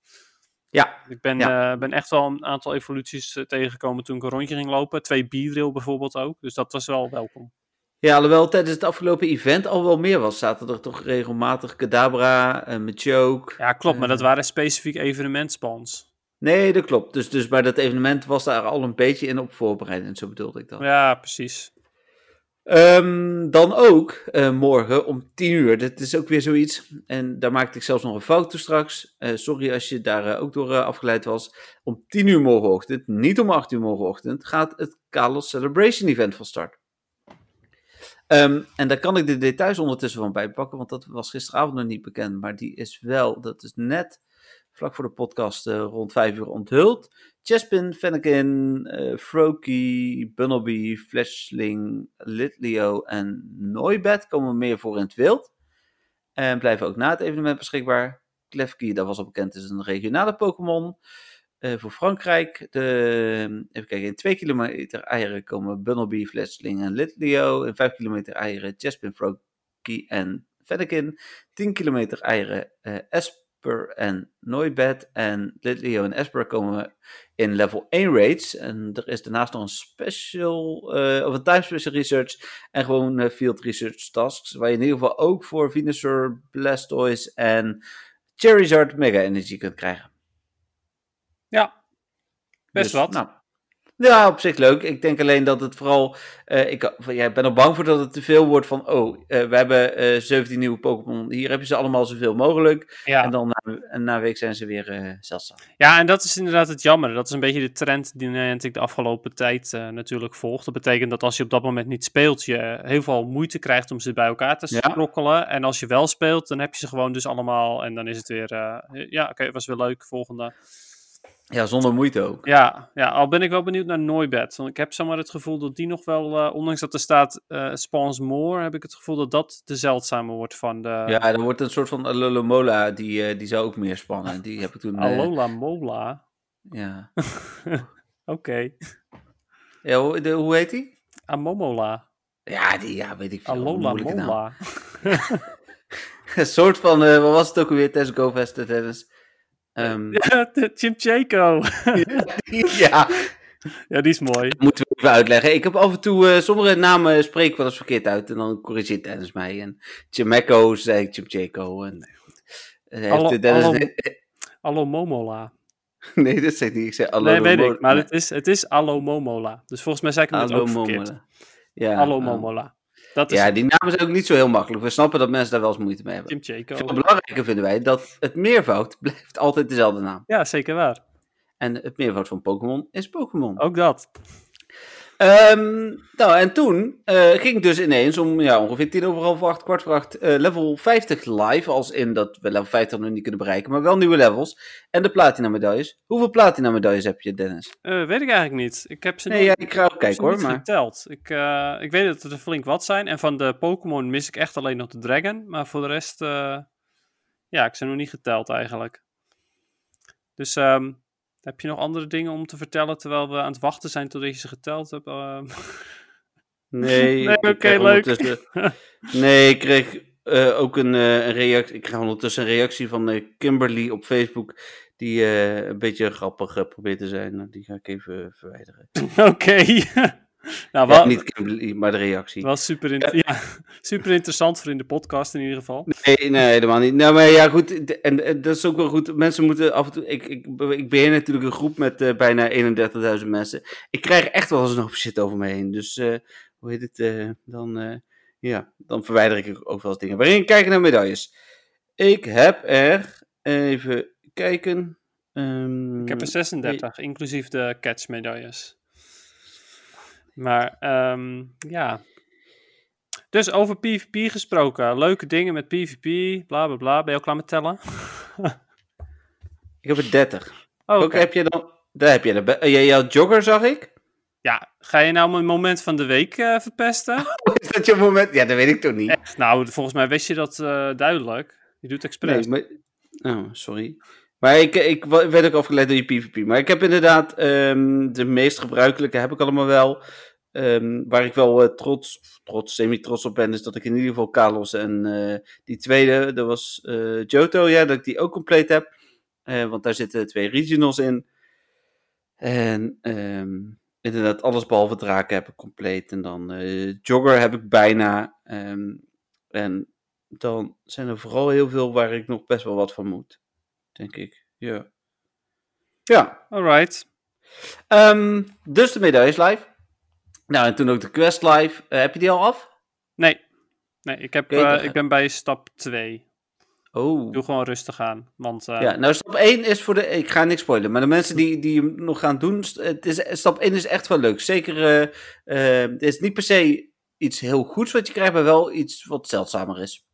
Ja. Ik ben, ja. Uh, ben echt wel een aantal evoluties uh, tegengekomen toen ik een rondje ging lopen. Twee Beedrill bijvoorbeeld ook. Dus dat was wel welkom. Ja, alhoewel tijdens het afgelopen event al wel meer was. Zaten er toch regelmatig Kadabra, uh, Machoke. Ja, klopt. maar dat waren specifiek evenementspans. Nee, dat klopt. Dus, dus bij dat evenement was daar al een beetje in op voorbereiding. Zo bedoelde ik dat. Ja, precies. Um, dan ook uh, morgen om 10 uur. Dit is ook weer zoiets. En daar maakte ik zelfs nog een fout toe straks. Uh, sorry als je daar uh, ook door afgeleid was. Om 10 uur morgenochtend, niet om 8 uur morgenochtend, gaat het Kalos Celebration Event van start. Um, en daar kan ik de details ondertussen van bijpakken, want dat was gisteravond nog niet bekend. Maar die is wel, dat is net vlak voor de podcast rond 5 uur onthuld. Chespin, Fennekin, uh, Froakie, Bunnelby, Flashling, Litleo en Noibat komen meer voor in het wild. En blijven ook na het evenement beschikbaar. Klefki, dat was al bekend, is een regionale Pokémon. Uh, voor Frankrijk, de, even kijken, in 2 kilometer eieren komen Bunnelby, Flashling en Litleo. In 5 kilometer eieren Chespin, Froakie en Fennekin. 10 kilometer eieren uh, Esp en Noibat. En Litleo en Esper komen in level 1 raids. En er is daarnaast nog een special, uh, of een time special research en gewoon uh, field research tasks. Waar je in ieder geval ook voor Venusaur, Blastoise en Charizard Mega Energy kunt krijgen. Ja, best dus, wat. Nou, ja, op zich leuk. Ik denk alleen dat het vooral. Uh, ik ja, ben er bang voor dat het te veel wordt van. Oh, uh, we hebben uh, 17 nieuwe Pokémon. Hier heb je ze allemaal zoveel mogelijk. Ja. En dan na, na een week zijn ze weer zeldzaam. Ja, en dat is inderdaad het jammer. Dat is een beetje de trend die Niantic de afgelopen tijd natuurlijk volgt. Dat betekent dat als je op dat moment niet speelt, je heel veel moeite krijgt om ze bij elkaar te sprokkelen. Ja. En als je wel speelt, dan heb je ze gewoon dus allemaal. En dan is het weer. ja, oké, okay, was weer leuk. Volgende. Ja, zonder moeite ook. Ja, ja, al ben ik wel benieuwd naar Noibat. Want ik heb zomaar het gevoel dat die nog wel, uh, ondanks dat er staat uh, Spawns More, heb ik het gevoel dat dat de zeldzame wordt van de... Ja, er wordt een soort van Alola Mola, die, uh, die zou ook meer spannen. Die heb ik toen... Alola Mola? Ja. Oké. Okay. Ja, hoe, de, hoe heet die? Amomola. Ja, die, ja, weet ik veel. Alola Mola. een soort van, wat was het ook alweer, Tess GoFest tijdens... Um, ja, Chimcheko. ja. Ja, die is mooi. Dat moeten we even uitleggen. Ik heb af en toe, uh, sommige namen spreek ik wel eens verkeerd uit. En dan corrigeert Dennis mij. En Chimeko zei ik Chimcheko. En nee, goed. Allo, Dennis allo, allo Momola. Nee, dat zeg ik niet. Ik zei Allo Nee, weet ik. Maar het is, het is Allo Momola. Dus volgens mij zei ik hem ook verkeerd. Ja, Allo Momola. Dat is... Ja, die namen zijn ook niet zo heel makkelijk. We snappen dat mensen daar wel eens moeite mee hebben. Veel belangrijker vinden wij dat het meervoud blijft altijd dezelfde naam. Ja, zeker waar. En het meervoud van Pokémon is Pokémon. Ook dat. Um, nou, en toen uh, ging dus ineens om ja, ongeveer tien over half acht, kwart voor acht, uh, level 50 live. Als in dat we level 50 nog niet kunnen bereiken, maar wel nieuwe levels. En de platina medailles. Hoeveel platina medailles heb je, Dennis? Uh, weet ik eigenlijk niet. Ik heb ze nee, niet, ja, ik ga ook kijken hoor. Maar... geteld. Ik, ik weet dat er flink wat zijn. En van de Pokémon mis ik echt alleen nog de Dragon. Maar voor de rest, ja, ik zijn nog niet geteld eigenlijk. Dus um, Heb je nog andere dingen om te vertellen terwijl we aan het wachten zijn totdat je ze geteld hebt? Uh... Nee, nee oké, leuk. Nee, ik kreeg uh, ook een, uh, een, reactie. Ik krijg ondertussen een reactie van uh, Kimberly op Facebook. Die een beetje grappig probeert te zijn. Nou, die ga ik even verwijderen. Oké. Nou, wel, ja, niet Kimberly, maar de reactie. Wel super, in ja, super interessant voor in de podcast in ieder geval. Nee, nee helemaal niet. Nou, maar ja, goed. En, en, dat is ook wel goed. Mensen moeten af en toe. Ik, ik, ik ben natuurlijk een groep met bijna 31.000 mensen. Ik krijg echt wel eens een hoop shit over me heen. Dus hoe heet het? dan ja, dan verwijder ik ook wel eens dingen. Waarin kijken naar medailles? Ik heb er, even kijken. Um, ik heb er 36, inclusief de catch medailles. Maar um, ja. Dus over PvP gesproken. Leuke dingen met PvP, bla bla bla. Ben je al klaar met tellen? ik heb er 30. Oh, okay. Ook heb je dan. Daar heb je de. Jouw jogger zag ik. Ja, ga je nou mijn moment van de week uh, verpesten? is dat je moment? Ja, dat weet ik toch niet. Echt? Nou, volgens mij wist je dat uh, duidelijk. Je doet expres. Nee, maar... Oh, sorry. Maar ik, ik werd ook afgeleid door je PvP. Maar ik heb inderdaad um, de meest gebruikelijke heb ik allemaal wel. Um, waar ik wel uh, trots, trots, semi-trots op ben, is dat ik in ieder geval Carlos en uh, die tweede, dat was uh, Johto, ja, dat ik die ook compleet heb. want daar zitten twee regionals in. En um, inderdaad alles behalve draken heb ik compleet. En dan jogger heb ik bijna. En dan zijn er vooral heel veel waar ik nog best wel wat van moet. Denk ik. Ja. Ja. Alright. Um, dus de medailles live. Nou, en toen ook de quest live. Uh, heb je die al af? Nee. Nee, ik, heb, uh, ik ben bij stap 2. Oh. Doe gewoon rustig aan. Want, uh... Ja, nou stap 1 is voor de. Ik ga niks spoilen, maar de mensen die, die hem nog gaan doen. Het is, stap 1 is echt wel leuk. Zeker. Uh, het is niet per se iets heel goeds wat je krijgt, maar wel iets wat zeldzamer is.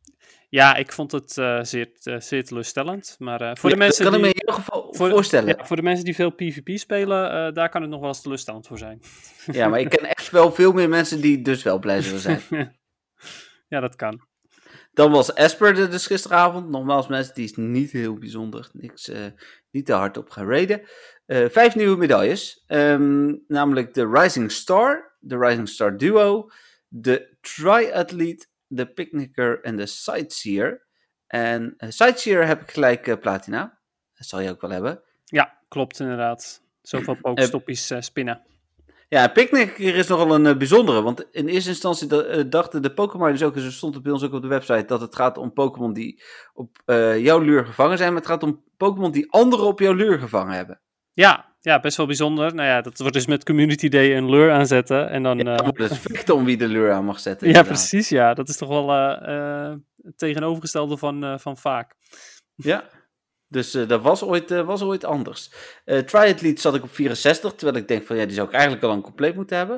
Ja, ik vond het zeer, zeer teleurstellend. Maar voor ja, de mensen. Dat kan die, ik me in ieder geval voor, voorstellen. Ja, voor de mensen die veel PvP spelen, daar kan het nog wel eens teleurstellend voor zijn. Ja, maar ik ken echt wel veel meer mensen die dus wel blij zullen zijn. ja, dat kan. Dan was Esper er dus gisteravond. Nogmaals, mensen, die is niet heel bijzonder. Niks, uh, niet te hard op. Uh, vijf nieuwe medailles. Um, namelijk de Rising Star, de Rising Star Duo, de Triathlete, de Picnicker en de Sightseer. En uh, Sightseer heb ik gelijk platina. Dat zal je ook wel hebben. Ja, klopt inderdaad. Zoveel pokestoppies spinnen. Ja, Picnic is nogal een uh, bijzondere, want in eerste instantie uh, dachten de Pokémon dus ook, en stond het bij ons ook op de website, dat het gaat om Pokémon die op uh, jouw luur gevangen zijn, maar het gaat om Pokémon die anderen op jouw luur gevangen hebben. Ja, ja, best wel bijzonder. Nou ja, dat wordt dus met Community Day een lure aanzetten en dan... Ja, dan het vechten om wie de lure aan mag zetten. Ja, precies, ja. Dat is toch wel het tegenovergestelde van, van vaak. Ja, dus uh, dat was ooit, uh, was ooit anders. Uh, Triathlete zat ik op 64, terwijl ik denk van ja, die zou ik eigenlijk al lang compleet moeten hebben.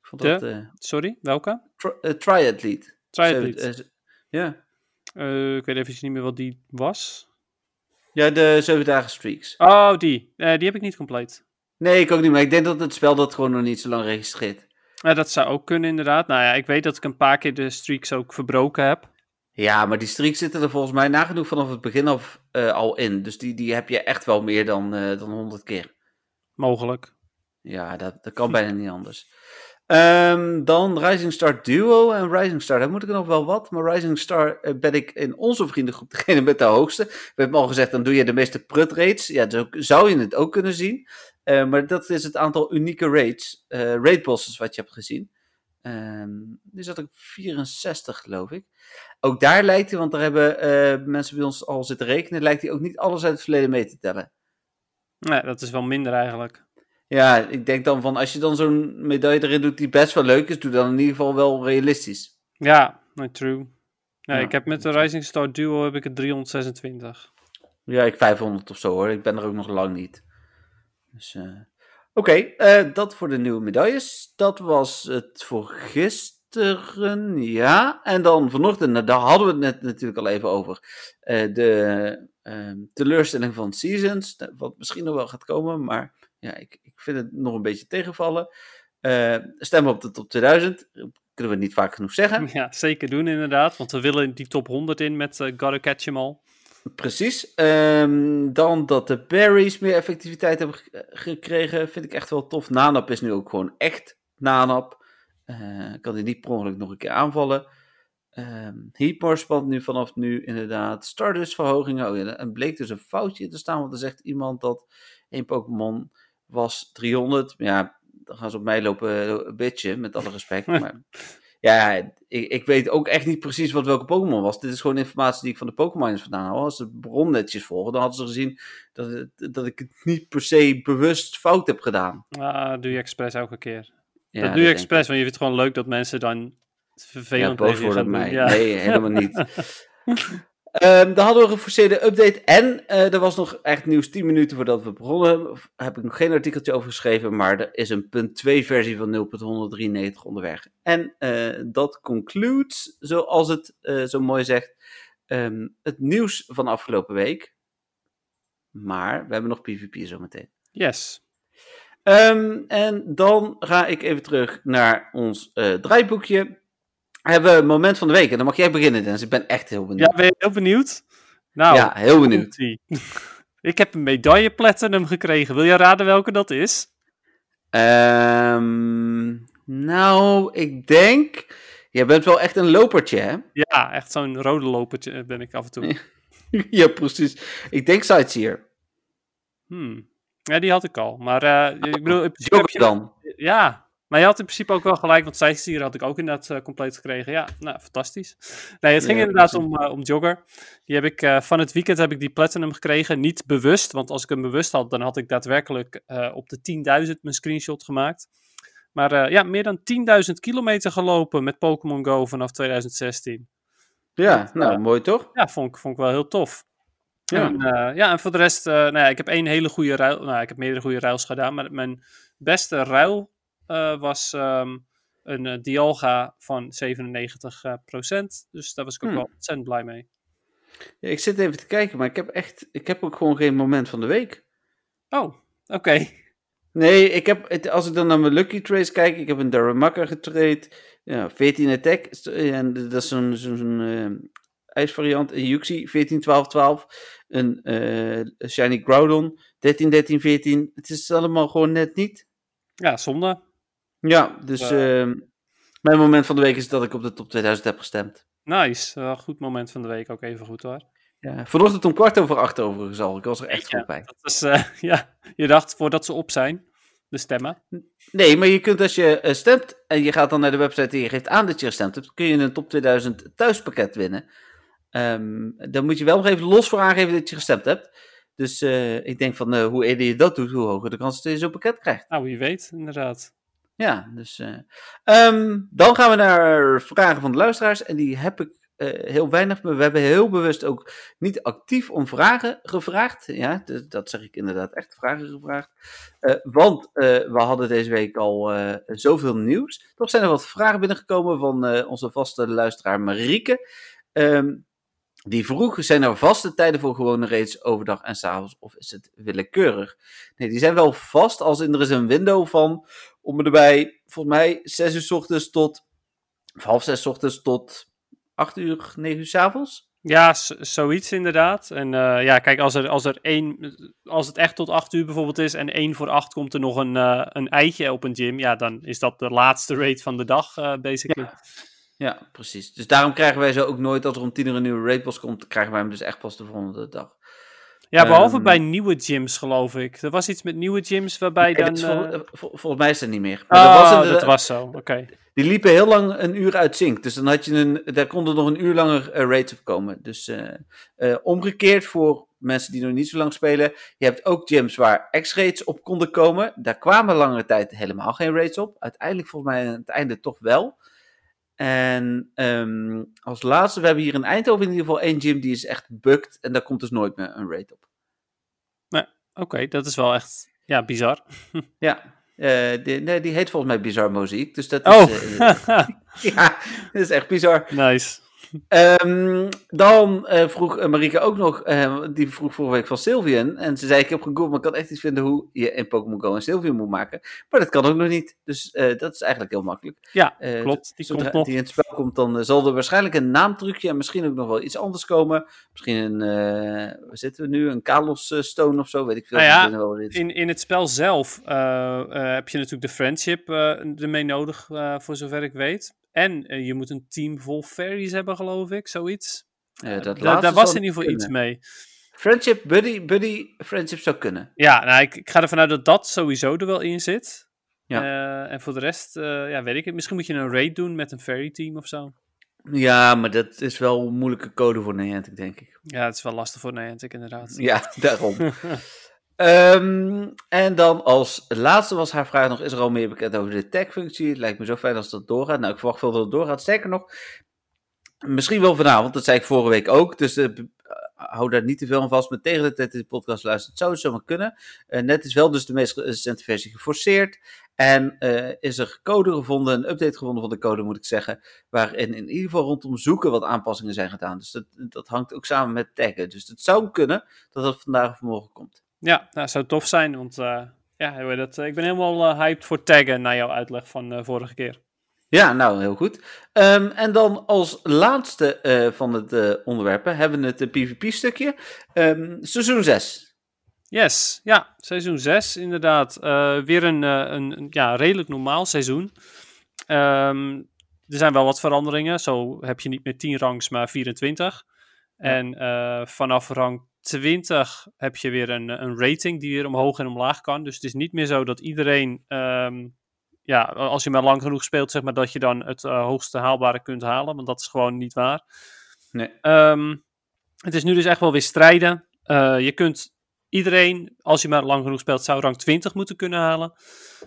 Ik vond De? dat, sorry, welke? Tri triathlete. Triathlete. ja. ik weet even niet meer wat die was. Ja, de 7 dagen streaks. Oh, die. die heb ik niet compleet. Nee, ik ook niet, maar ik denk dat het spel dat gewoon nog niet zo lang registreert. Ja, dat zou ook kunnen inderdaad. Nou ja, ik weet dat ik een paar keer de streaks ook verbroken heb. Ja, maar die streaks zitten er volgens mij nagenoeg vanaf het begin af uh, al in. Dus die, die heb je echt wel meer dan, uh, dan 100 keer. Mogelijk. Ja, dat, dat kan bijna niet anders. Um, dan Rising Star Duo en Rising Star. Daar moet ik nog wel wat. Maar Rising Star uh, ben ik in onze vriendengroep degene met de hoogste. We hebben al gezegd, dan doe je de meeste prut raids. Ja, zo zou je het ook kunnen zien. maar dat is het aantal unieke raids. raid bosses wat je hebt gezien. Um, die zat ik 64 geloof ik. Ook daar lijkt hij, want daar hebben uh, mensen bij ons al zitten rekenen, lijkt hij ook niet alles uit het verleden mee te tellen. Nee, dat is wel minder eigenlijk. Ja, ik denk dan van als je dan zo'n medaille erin doet die best wel leuk is, doe dan in ieder geval wel realistisch. Ja, no, true. Ja, ja, ik heb met de Rising Star Duo heb ik het 326. Ja, ik 500 of zo hoor. Ik ben er ook nog lang niet. Dus, uh... oké, okay, uh, dat voor de nieuwe medailles. Dat was het voor gisteren ja. En dan vanochtend, nou, daar hadden we het net natuurlijk al even over. Uh, de uh, teleurstelling van Seasons, wat misschien nog wel gaat komen, maar ja, ik, ik vind het nog een beetje tegenvallen. Uh, stemmen op de top 2000, kunnen we niet vaak genoeg zeggen. Ja, zeker doen inderdaad, want we willen die top 100 in met uh, Gotta Catch 'em All. Precies. Ehm, dan dat de berries meer effectiviteit hebben ge- gekregen, vind ik echt wel tof. Nanap is nu ook gewoon echt Nanap. Eh kan hij niet per ongeluk nog een keer aanvallen. Ehm Heatmore nu vanaf nu inderdaad. Stardust verhogingen. Oh ja, en bleek dus een foutje te staan, want er zegt iemand dat één Pokémon was 300. Ja, dan gaan ze op mij lopen bitchen, met alle respect. maar ja, ik, ik weet ook echt niet precies wat welke Pokémon was. Dit is gewoon informatie die ik van de Pokémon's vandaan haal. Als ze de bron netjes volgen, dan hadden ze gezien dat, dat ik het niet per se bewust fout heb gedaan. Ah, doe je expres elke keer. Ja, dat doe je expres, want je vindt het gewoon leuk dat mensen dan ik. Ja, vervelend boos worden mij. Ja. Nee, helemaal niet. Ehm, dan hadden we een geforceerde update. En eh, er was nog echt nieuws 10 minuten voordat we begonnen. Daar heb ik nog geen artikeltje over geschreven. Maar er is een punt 2 versie van 0.193 onderweg. En eh, dat concludes, zoals het eh, zo mooi zegt, ehm, het nieuws van afgelopen week. Maar we hebben nog PvP zometeen. Yes. Ehm, en dan ga ik even terug naar ons draaiboekje. Hebben we moment van de week. En dan mag jij beginnen, Dennis. Ik ben echt heel Ja, benieuwd. ben je heel benieuwd? Nou, Ja, heel benieuwd. ik heb een medaille platinum gekregen. Wil je raden welke dat is? Ehm, nou, ik denk... Jij bent wel echt een lopertje, hè? Ja, echt zo'n rode lopertje ben ik af en toe. ja, precies. Ik denk Sightseer. Hmm. Ja, die had ik al. Maar eh, ik bedoel, in principe dan. Ja, maar je had in principe ook wel gelijk, want Sightseer had ik ook inderdaad eh, compleet gekregen. Ja, nou, fantastisch. Nee, het ging Ja, inderdaad om, eh, om Jogger. Die heb ik eh, van het weekend heb ik die Platinum gekregen. Niet bewust, want als ik hem bewust had, dan had ik daadwerkelijk op de 10.000 mijn screenshot gemaakt. Maar ja, meer dan 10.000 kilometer gelopen met Pokémon Go vanaf 2016. Ja, nou, mooi toch? Ja, vond ik, vond ik wel heel tof. Ja. En, ja, en voor de rest, eh, nou ja, ik heb één hele goede ruil. Nou, ik heb meerdere goede ruils gedaan, maar mijn beste ruil was ehm, een eh, Dialga van 97 eh, procent. Dus daar was ik ook Hmm. wel ontzettend blij mee. Ja, ik zit even te kijken, maar ik heb echt... Ik heb ook gewoon geen moment van de week. Oh, oké. Nee, ik heb, het- als ik dan naar mijn Lucky Trace kijk, ik heb een Darumaka getraind, ja, 14 attack, en dat is zo'n zo'n eh, ijsvariant, een Yuxi, 14, 12, 12, een eh, Shiny Groudon, 13, 13, 14, het is allemaal gewoon net niet. Ja, zonde. Ja, dus Ja. ehm, mijn moment van de week is dat ik op de top 2000 heb gestemd. Nice. Eh, goed moment van de week ook even goed hoor. Ja, vanochtend om kwart over acht overigens al, ik was er echt Ja. goed bij. Dat is, eh, ja, je dacht voordat ze op zijn, de stemmen. Nee, maar je kunt als je eh, stemt en je gaat dan naar de website en je geeft aan dat je gestemd hebt, kun je een top 2000 thuispakket winnen. Ehm, dan moet je wel nog even los voor aangeven dat je gestemd hebt. Dus eh, ik denk van eh, hoe eerder je dat doet, hoe hoger de kans dat je zo'n pakket krijgt. Nou, wie weet, inderdaad. Ja, dus. eh, ehm, dan gaan we naar vragen van de luisteraars. En die heb ik eh, heel weinig. We hebben heel bewust ook niet actief om vragen gevraagd. Ja, dat zeg ik inderdaad echt vragen gevraagd. Eh, want we hadden deze week al zoveel nieuws. Toch zijn er wat vragen binnengekomen van onze vaste luisteraar Marieke. Ehm, die vroeg, zijn er vaste tijden voor gewone raids overdag en s'avonds of is het willekeurig? Nee, die zijn wel vast als in er is een window van om erbij, volgens mij, 6 uur s ochtends tot, of half 6 s ochtends tot 8 uur, 9 uur s avonds. Ja, zoiets inderdaad. En eh, ja, kijk, als, er, als, er één, als het echt tot 8 uur bijvoorbeeld is en één voor 8 komt er nog een, eh, een eitje op een gym, ja, dan is dat de laatste raid van de dag, eh, basically. Ja, precies. Dus daarom krijgen wij zo ook nooit, als er om 10 uur een nieuwe raidboss komt, krijgen wij hem dus echt pas de volgende dag. Ja, behalve Ehm, bij nieuwe gyms, geloof ik. Er was iets met nieuwe gyms waarbij Nee, dan... vol- eh, eh, vol- volgens mij is dat niet meer. Maar Oh, dat was dat inderdaad- was zo, oké. Die liepen heel lang een uur uit sync. Dus dan had je een, daar konden nog een uur langer eh, raids op komen. Dus eh, eh, omgekeerd voor mensen die nog niet zo lang spelen. Je hebt ook gyms waar X-raids op konden komen. Daar kwamen langere tijd helemaal geen raids op. Uiteindelijk volgens mij aan het einde toch wel. En ehm, als laatste, we hebben hier in Eindhoven in ieder geval één gym die is echt bugged. En daar komt dus nooit meer een raid op. Oké, dat is wel echt, ja, bizar. Ja, eh, die, nee, die heet volgens mij Bizar Mozaïek. Dus dat is, Oh, eh, ja, dat is echt bizar. nice. Ehm, dan eh, vroeg Marika ook nog, eh, die vroeg vorige week van Sylvian. En ze zei, ik heb gegoogeld, maar ik kan echt niet vinden hoe je in Pokémon Go een Sylvian moet maken. Maar dat kan ook nog niet. Dus eh, dat is eigenlijk heel makkelijk. Ja, Eh, klopt. Die Zodra komt nog. die in het spel komt, dan eh, zal er waarschijnlijk een naamtrucje en misschien ook nog wel iets anders komen. Misschien een, eh waar zitten we nu? Een Kalos eh, Stone of zo, weet ik veel. Nou ja, wel. In, in het spel zelf eh, eh, heb je natuurlijk de friendship eh, ermee nodig, eh, voor zover ik weet. En eh, je moet een team vol fairies hebben, geloof ik, zoiets. Eh, dat Da- laatste daar was in ieder geval iets mee. Friendship, buddy, buddy, friendship zou kunnen. Ja, nou, ik, ik ga ervan uit dat dat sowieso er wel in zit. Ja. Eh, en voor de rest, eh, ja, weet ik het. Misschien moet je een raid doen met een fairy team of zo. Ja, maar dat is wel een moeilijke code voor Niantic, denk ik. Ja, het is wel lastig voor Niantic, inderdaad. Ja, daarom. Ehm, en dan als laatste was haar vraag nog, is er al meer bekend over de tag-functie? Het lijkt me zo fijn als dat doorgaat. Nou, ik verwacht wel dat het doorgaat. Sterker nog, misschien wel vanavond, dat zei ik vorige week ook. Dus eh, eh, hou daar niet te veel aan vast. Maar tegen de tijd dat de podcast luistert, zou het zomaar kunnen. Eh, net is wel dus de meest recente versie geforceerd. En is er code gevonden, een update gevonden van de code moet ik zeggen. Waarin in ieder geval rondom zoeken wat aanpassingen zijn gedaan. Dus dat, dat hangt ook samen met taggen. Dus het zou kunnen dat dat vandaag of morgen komt. Ja, nou, zou tof zijn, want eh, ja, dat, ik ben helemaal eh, hyped voor taggen na jouw uitleg van eh, vorige keer. Ja, nou, heel goed. Ehm, en dan als laatste van het onderwerpen hebben we het PvP-stukje. Ehm, seizoen 6. Yes, ja, seizoen 6 inderdaad. Weer een, een, ja, redelijk normaal seizoen. Ehm, er zijn wel wat veranderingen. Zo heb je niet meer 10 ranks, maar 24. En vanaf rang 20 heb je weer een, een rating die weer omhoog en omlaag kan. Dus het is niet meer zo dat iedereen, ehm, ja, als je maar lang genoeg speelt, zeg maar, dat je dan het eh, hoogste haalbare kunt halen. Want dat is gewoon niet waar. Nee. Ehm, het is nu dus echt wel weer strijden. Eh, je kunt iedereen, als je maar lang genoeg speelt, zou rang 20 moeten kunnen halen.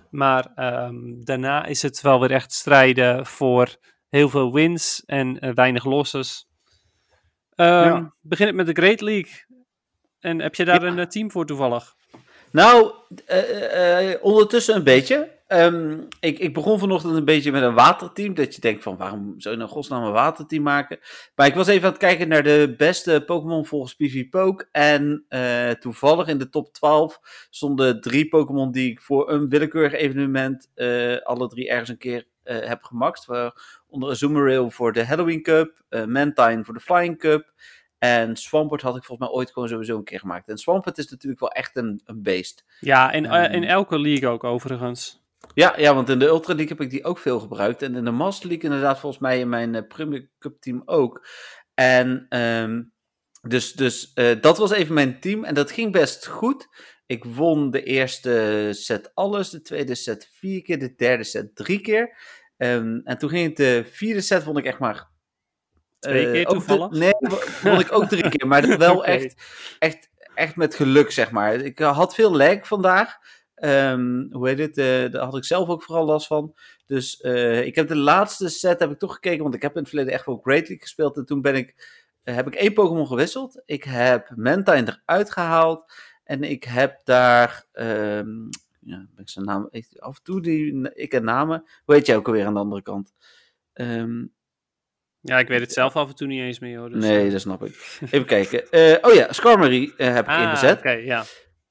Maar ehm, daarna is het wel weer echt strijden voor heel veel wins en eh, weinig losses. Ja. Begin het met de Great League. En heb je daar Ja. een eh, team voor toevallig? Nou, eh, eh, ondertussen een beetje. Ehm, ik, ik begon vanochtend een beetje met een waterteam. Dat je denkt van, waarom zou je nou godsnaam een waterteam maken? Maar ik was even aan het kijken naar de beste Pokémon volgens PvPoke. En toevallig in de top 12 stonden drie Pokémon die ik voor een willekeurig evenement alle drie ergens een keer heb gemaxt. Waaronder Azumarill voor de Halloween Cup, Mantine voor de Flying Cup. En Swampert had ik volgens mij ooit gewoon sowieso een keer gemaakt. En Swampert is natuurlijk wel echt een, een beest. Ja, in, eh, in Ehm. elke league ook overigens. Ja, ja, want in de Ultra League heb ik die ook veel gebruikt. En in de Master League inderdaad volgens mij in mijn uh, Premier Cup team ook. En ehm, dus, dus eh, dat was even mijn team. En dat ging best goed. Ik won de eerste set alles. De tweede set vier keer. De derde set drie keer. Ehm, en toen ging het de vierde set vond ik echt maar... Twee eh, keer de- toevallig? nee, won ik ook drie keer. Maar dat wel echt, echt, echt met geluk, zeg maar. Ik eh, had veel lag vandaag. Ehm, hoe heet het? eh, daar had ik zelf ook vooral last van. Dus ik heb de laatste set heb ik toch gekeken, want ik heb in het verleden echt wel Great League gespeeld. En toen ben ik, heb ik één Pokémon gewisseld. Ik heb Mantine eruit gehaald. En ik heb daar, ehm, ja, ben ik zijn naam, af en toe die, ik en namen. Hoe heet jij ook alweer aan de andere kant? Ehm, Ja, ik weet het zelf af en toe niet eens meer. Hoor, dus, nee, eh. dat snap ik. Even kijken. Eh, oh ja, Skarmory eh, heb ik Ah, ingezet. oké, ja.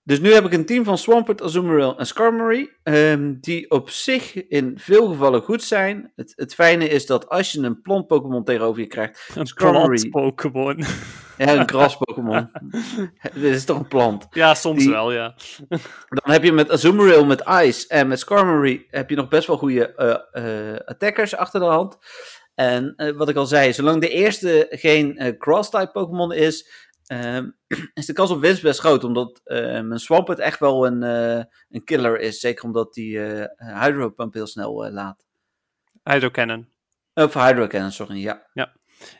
Dus nu heb ik een team van Swampert, Azumarill en Skarmory, ehm, die op zich in veel gevallen goed zijn. Het, het fijne is dat als je een plant Pokémon tegenover je krijgt, Een Skarmory. plant Pokémon. ja, een gras Pokémon, dit is toch een plant. ja, soms Die- wel, ja. Dan heb je met Azumarill, met Ice en met Skarmory heb je nog best wel goede attackers achter de hand. En eh, wat ik al zei, zolang de eerste geen eh, Cross-type Pokémon is, ehm, is de kans op winst best groot. Omdat mijn Swampert echt wel een, eh, een killer is. Zeker omdat die Hydro Pump heel snel laat. Hydro Cannon. Of Hydro Cannon, sorry, ja.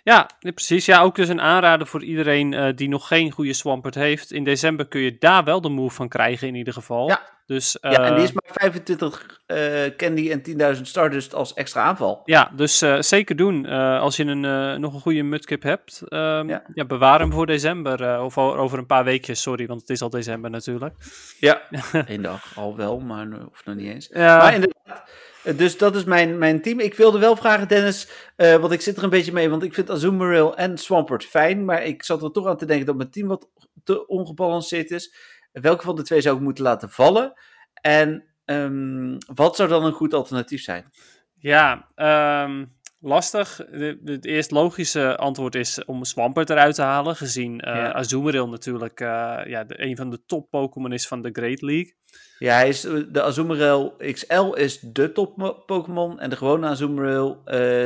Ja, nee, precies. Ja, ook dus een aanrader voor iedereen die nog geen goede Swampert heeft. In december kun je daar wel de move van krijgen in ieder geval. Ja. Dus, ja, en die eh, is maar 25 eh, candy en 10.000 Stardust als extra aanval. Ja, dus eh, zeker doen. Als je een, nog een goede mudkip hebt, ehm, Ja. ja. bewaar hem voor december. of over een paar weekjes, sorry, want het is al december natuurlijk. Ja, één dag al wel, maar of nog niet eens. Ja, Maar inderdaad, Dus dat is mijn, mijn team. Ik wilde wel vragen, Dennis, eh, want ik zit er een beetje mee, want ik vind Azumarill en Swampert fijn, maar ik zat er toch aan te denken dat mijn team wat te ongebalanceerd is. Welke van de twee zou ik moeten laten vallen? En ehm, wat zou dan een goed alternatief zijn? Ja, ehm, lastig. Het eerst logische antwoord is om Swampert eruit te halen, gezien Ja. Azumarill natuurlijk eh, ja, de, een van de top Pokémon is van de Great League. Ja, hij is, eh, de Azumarill XL is de top mo- Pokémon en de gewone Azumarill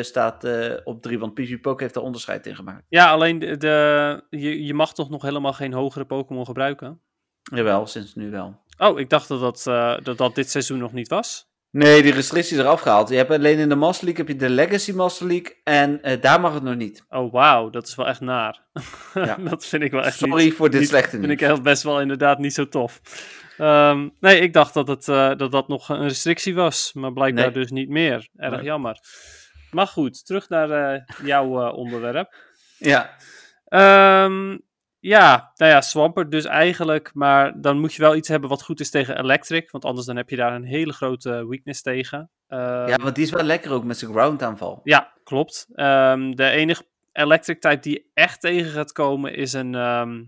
staat op 3, want PvPoke heeft daar onderscheid in gemaakt. Ja, alleen de, de- je, je mag toch nog helemaal geen hogere Pokémon gebruiken? Jawel, sinds nu wel. Oh, ik dacht dat dat, eh, dat dat dit seizoen nog niet was. Nee, die restricties eraf gehaald. Je hebt alleen in de Master League heb je de Legacy Master League en eh, daar mag het nog niet. Oh, wauw, dat is wel echt naar. Ja. dat vind ik wel echt niet- Sorry voor dit niet- slechte vind nieuws. ik echt best wel inderdaad niet zo tof. Ehm, nee, ik dacht dat, het, eh, dat dat nog een restrictie was, maar blijkbaar Nee. dus niet meer. Erg Nee. jammer. Maar goed, terug naar jouw onderwerp. Ja, Ehm, ja, nou ja, Swampert dus eigenlijk, maar dan moet je wel iets hebben wat goed is tegen Electric, want anders dan heb je daar een hele grote weakness tegen. Ehm, ja, want die is wel lekker ook met zijn ground aanval. ja, klopt. Ehm, de enige electric type die echt tegen gaat komen is een, ehm,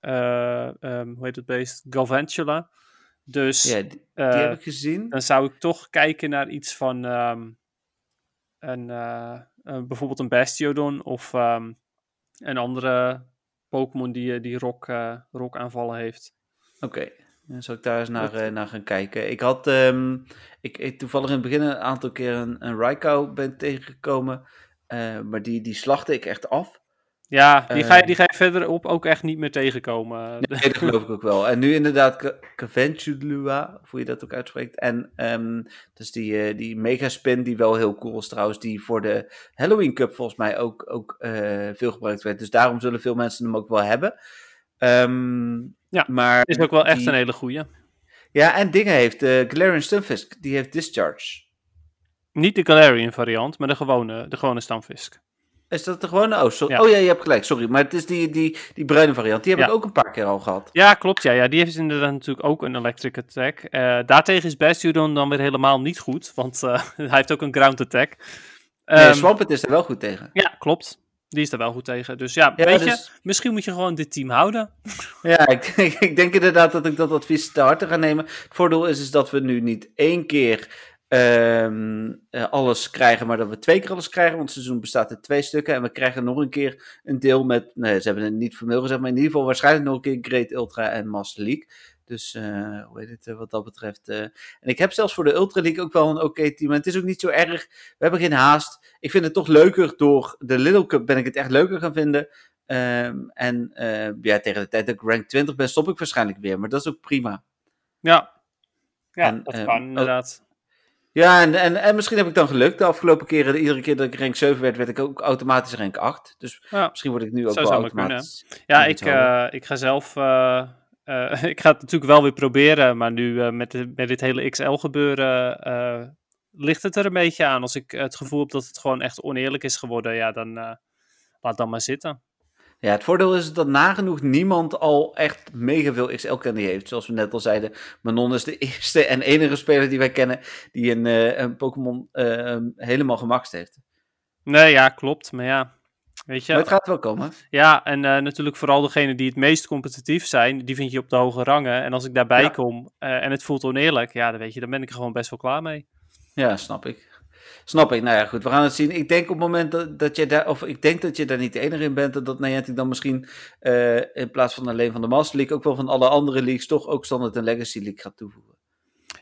eh, hoe heet het beest? Galvantula. Dus Ja, die, die eh, heb ik gezien. dan zou ik toch kijken naar iets van een, eh, eh, bijvoorbeeld een Bastiodon of een andere Pokémon die, eh, die rock, eh, rock aanvallen heeft. Oké, dan zal ik daar eens naar, Wat- eh, naar gaan kijken. Ik had ehm, ik, ik toevallig in het begin een aantal keer een, een Raikou ben tegengekomen, maar die, die slachtte ik echt af. Ja, die, ga je, Eh. die ga je verderop ook echt niet meer tegenkomen. Nee, dat geloof ik ook wel. En nu inderdaad Ca- Caventula, of hoe je dat ook uitspreekt. En ehm, dus die, eh, die Mega Spin, die wel heel cool is trouwens, die voor de Halloween Cup volgens mij ook, ook eh, veel gebruikt werd. Dus daarom zullen veel mensen hem ook wel hebben. Ehm, Ja, maar is ook wel echt die- een hele goeie. Ja, en dingen heeft, de Galarian Stunfisk, die heeft Discharge. Niet de Galarian variant, maar de gewone, de gewone stamfisk. Is dat de gewone? Oh, sorry. Ja. oh ja, je hebt gelijk, sorry. Maar het is die, die, die bruine variant. Die heb Ja. ik ook een paar keer al gehad. Ja, klopt. Ja, ja. Die heeft inderdaad natuurlijk ook een electric attack. Eh, daartegen is Bastiodon dan weer helemaal niet goed, want eh, hij heeft ook een ground attack. Nee, Ehm, Swampert is er wel goed tegen. ja, klopt. Die is er wel goed tegen. Dus ja, Ja, weet je, dus- misschien moet je gewoon dit team houden. Ja, ik, ik denk inderdaad dat ik dat advies te harte ga nemen. Het voordeel is, is dat we nu niet één keer ehm, eh, alles krijgen, maar dat we twee keer alles krijgen. Want het seizoen bestaat uit twee stukken. En we krijgen nog een keer een deel met, nee, ze hebben het niet formeel gezegd, maar in ieder geval waarschijnlijk nog een keer Great Ultra en Master League. Dus eh, hoe heet het eh, wat dat betreft. En ik heb zelfs voor de Ultra League ook wel een oké team. En het is ook niet zo erg. We hebben geen haast. Ik vind het toch leuker door de Little Cup ben ik het echt leuker gaan vinden. Ehm, en ja, tegen de tijd dat ik rank 20 ben, stop ik waarschijnlijk weer. Maar dat is ook prima. Ja, ja En, dat eh, kan oh, inderdaad. Ja, en, en, en misschien heb ik dan geluk. De afgelopen keren, iedere keer dat ik rank 7 werd, werd ik ook automatisch rank 8. Dus Ja. misschien word ik nu ook wel kunnen. automatisch. Ja, ik, eh, ik ga zelf. eh, eh, ik ga het natuurlijk wel weer proberen, maar nu met, de- met dit hele XL-gebeuren eh, ligt het er een beetje aan. Als ik het gevoel heb dat het gewoon echt oneerlijk is geworden, ja, dan laat dan maar zitten. Ja, het voordeel is dat nagenoeg niemand al echt mega veel XL-candy heeft. Zoals we net al zeiden, Manon is de eerste en enige speler die wij kennen die een, eh, een Pokémon eh, helemaal gemaxt heeft. Nee, ja, klopt. Maar ja, weet je. Maar het gaat wel komen. Ja, en eh, natuurlijk vooral degenen die het meest competitief zijn, die vind je op de hoge rangen. En als ik daarbij Ja. kom en het voelt oneerlijk, ja, dan weet je, dan ben ik er gewoon best wel klaar mee. Ja, snap ik. Snap ik. Nou ja, goed, we gaan het zien. Ik denk op het moment dat, dat je daar, of ik denk dat je daar niet de enige in bent, dat- dat Niantic dan misschien eh, in plaats van alleen van de Master League, ook wel van alle andere leagues, toch ook standaard een Legacy League gaat toevoegen.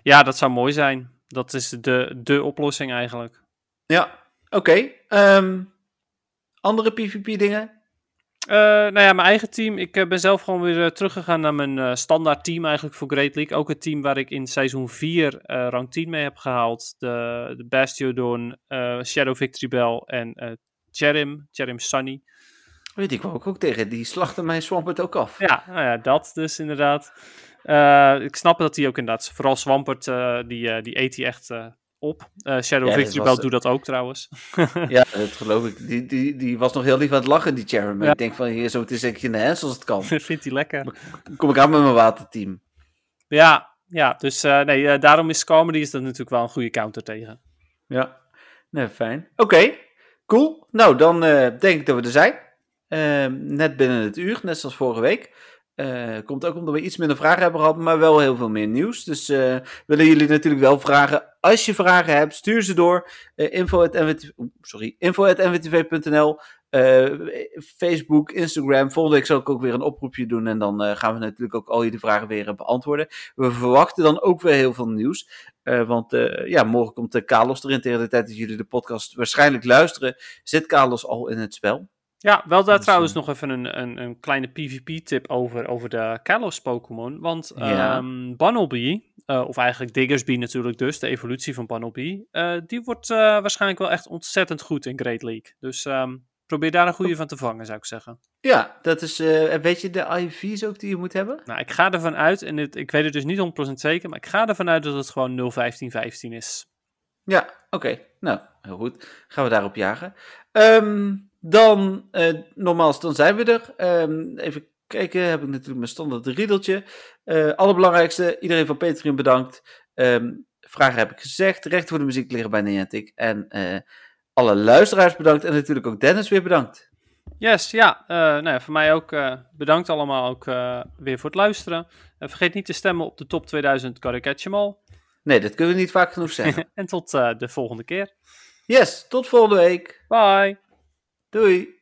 Ja, dat zou mooi zijn. Dat is de, de oplossing eigenlijk. Ja, oké. Ehm, andere PvP dingen? Eh, nou ja, mijn eigen team. Ik eh, ben zelf gewoon weer eh, teruggegaan naar mijn standaard team eigenlijk voor Great League. Ook het team waar ik in seizoen 4 eh rang 10 mee heb gehaald. De, de Bastiodon, Shadow Victory Bell en Cherim, Cherim Sunny. Weet ik ik ook tegen. Die slachten mijn Swampert ook af. Ja, nou ja, dat dus inderdaad. Ik snap dat hij ook inderdaad, vooral Swampert, die, die eet hij echt op. Eh, Shadow Ja, Victory Bell doet dat ook trouwens. Ja, dat geloof ik. Die, die, die was nog heel lief aan het lachen, die Ja. ik denk van, hier zo het is in de hands als het kan. Vindt hij lekker. Kom ik aan met mijn waterteam. Ja, ja, dus nee, daarom is comedy is dat natuurlijk wel een goede counter tegen. Ja, nee, fijn. Oké, cool. Nou, dan denk ik dat we er zijn. Net binnen het uur, net zoals vorige week. Uh, komt ook omdat we iets minder vragen hebben gehad, maar wel heel veel meer nieuws. Dus uh, willen jullie natuurlijk wel vragen. Als je vragen hebt, stuur ze door. Uh, sorry, info.nwtv.nl Facebook, Instagram. Volgende week zal ik ook weer een oproepje doen. En dan gaan we natuurlijk ook al jullie vragen weer beantwoorden. We verwachten dan ook weer heel veel nieuws. want ja, morgen komt Carlos erin. Tegen de tijd dat jullie de podcast waarschijnlijk luisteren, zit Carlos al in het spel. Ja, wel daar dus, trouwens nog even een, een, een kleine PvP-tip over, over de Kalos Pokémon. Want um, Bunnelby, uh, of eigenlijk Diggersby natuurlijk dus, de evolutie van Bunnelby, uh, die wordt uh, waarschijnlijk wel echt ontzettend goed in Great League. Dus um, probeer daar een goede van te vangen, zou ik zeggen. Ja, dat is, weet je de IV's ook die je moet hebben? Nou, ik ga ervan uit, en ik weet het dus niet 100% zeker, maar ik ga ervan uit dat het gewoon 01515 is. Ja, oké. Nou, heel goed. Gaan we daarop jagen. Um, dan, uh, nogmaals, dan zijn we er. Um, even kijken, heb ik natuurlijk mijn standaard riedeltje. Uh, allerbelangrijkste, iedereen van Patreon bedankt. Um, vragen heb ik gezegd. Recht voor de muziek liggen bij Niantic. En uh, alle luisteraars bedankt. En natuurlijk ook Dennis weer bedankt. Yes, ja. nou ja voor mij ook bedankt allemaal ook weer voor het luisteren. vergeet niet te stemmen op de top 2000 Gotta Catch Em All. Nee, dat kunnen we niet vaak genoeg zeggen. en tot de volgende keer. Yes, tot volgende week. Bye. Doei!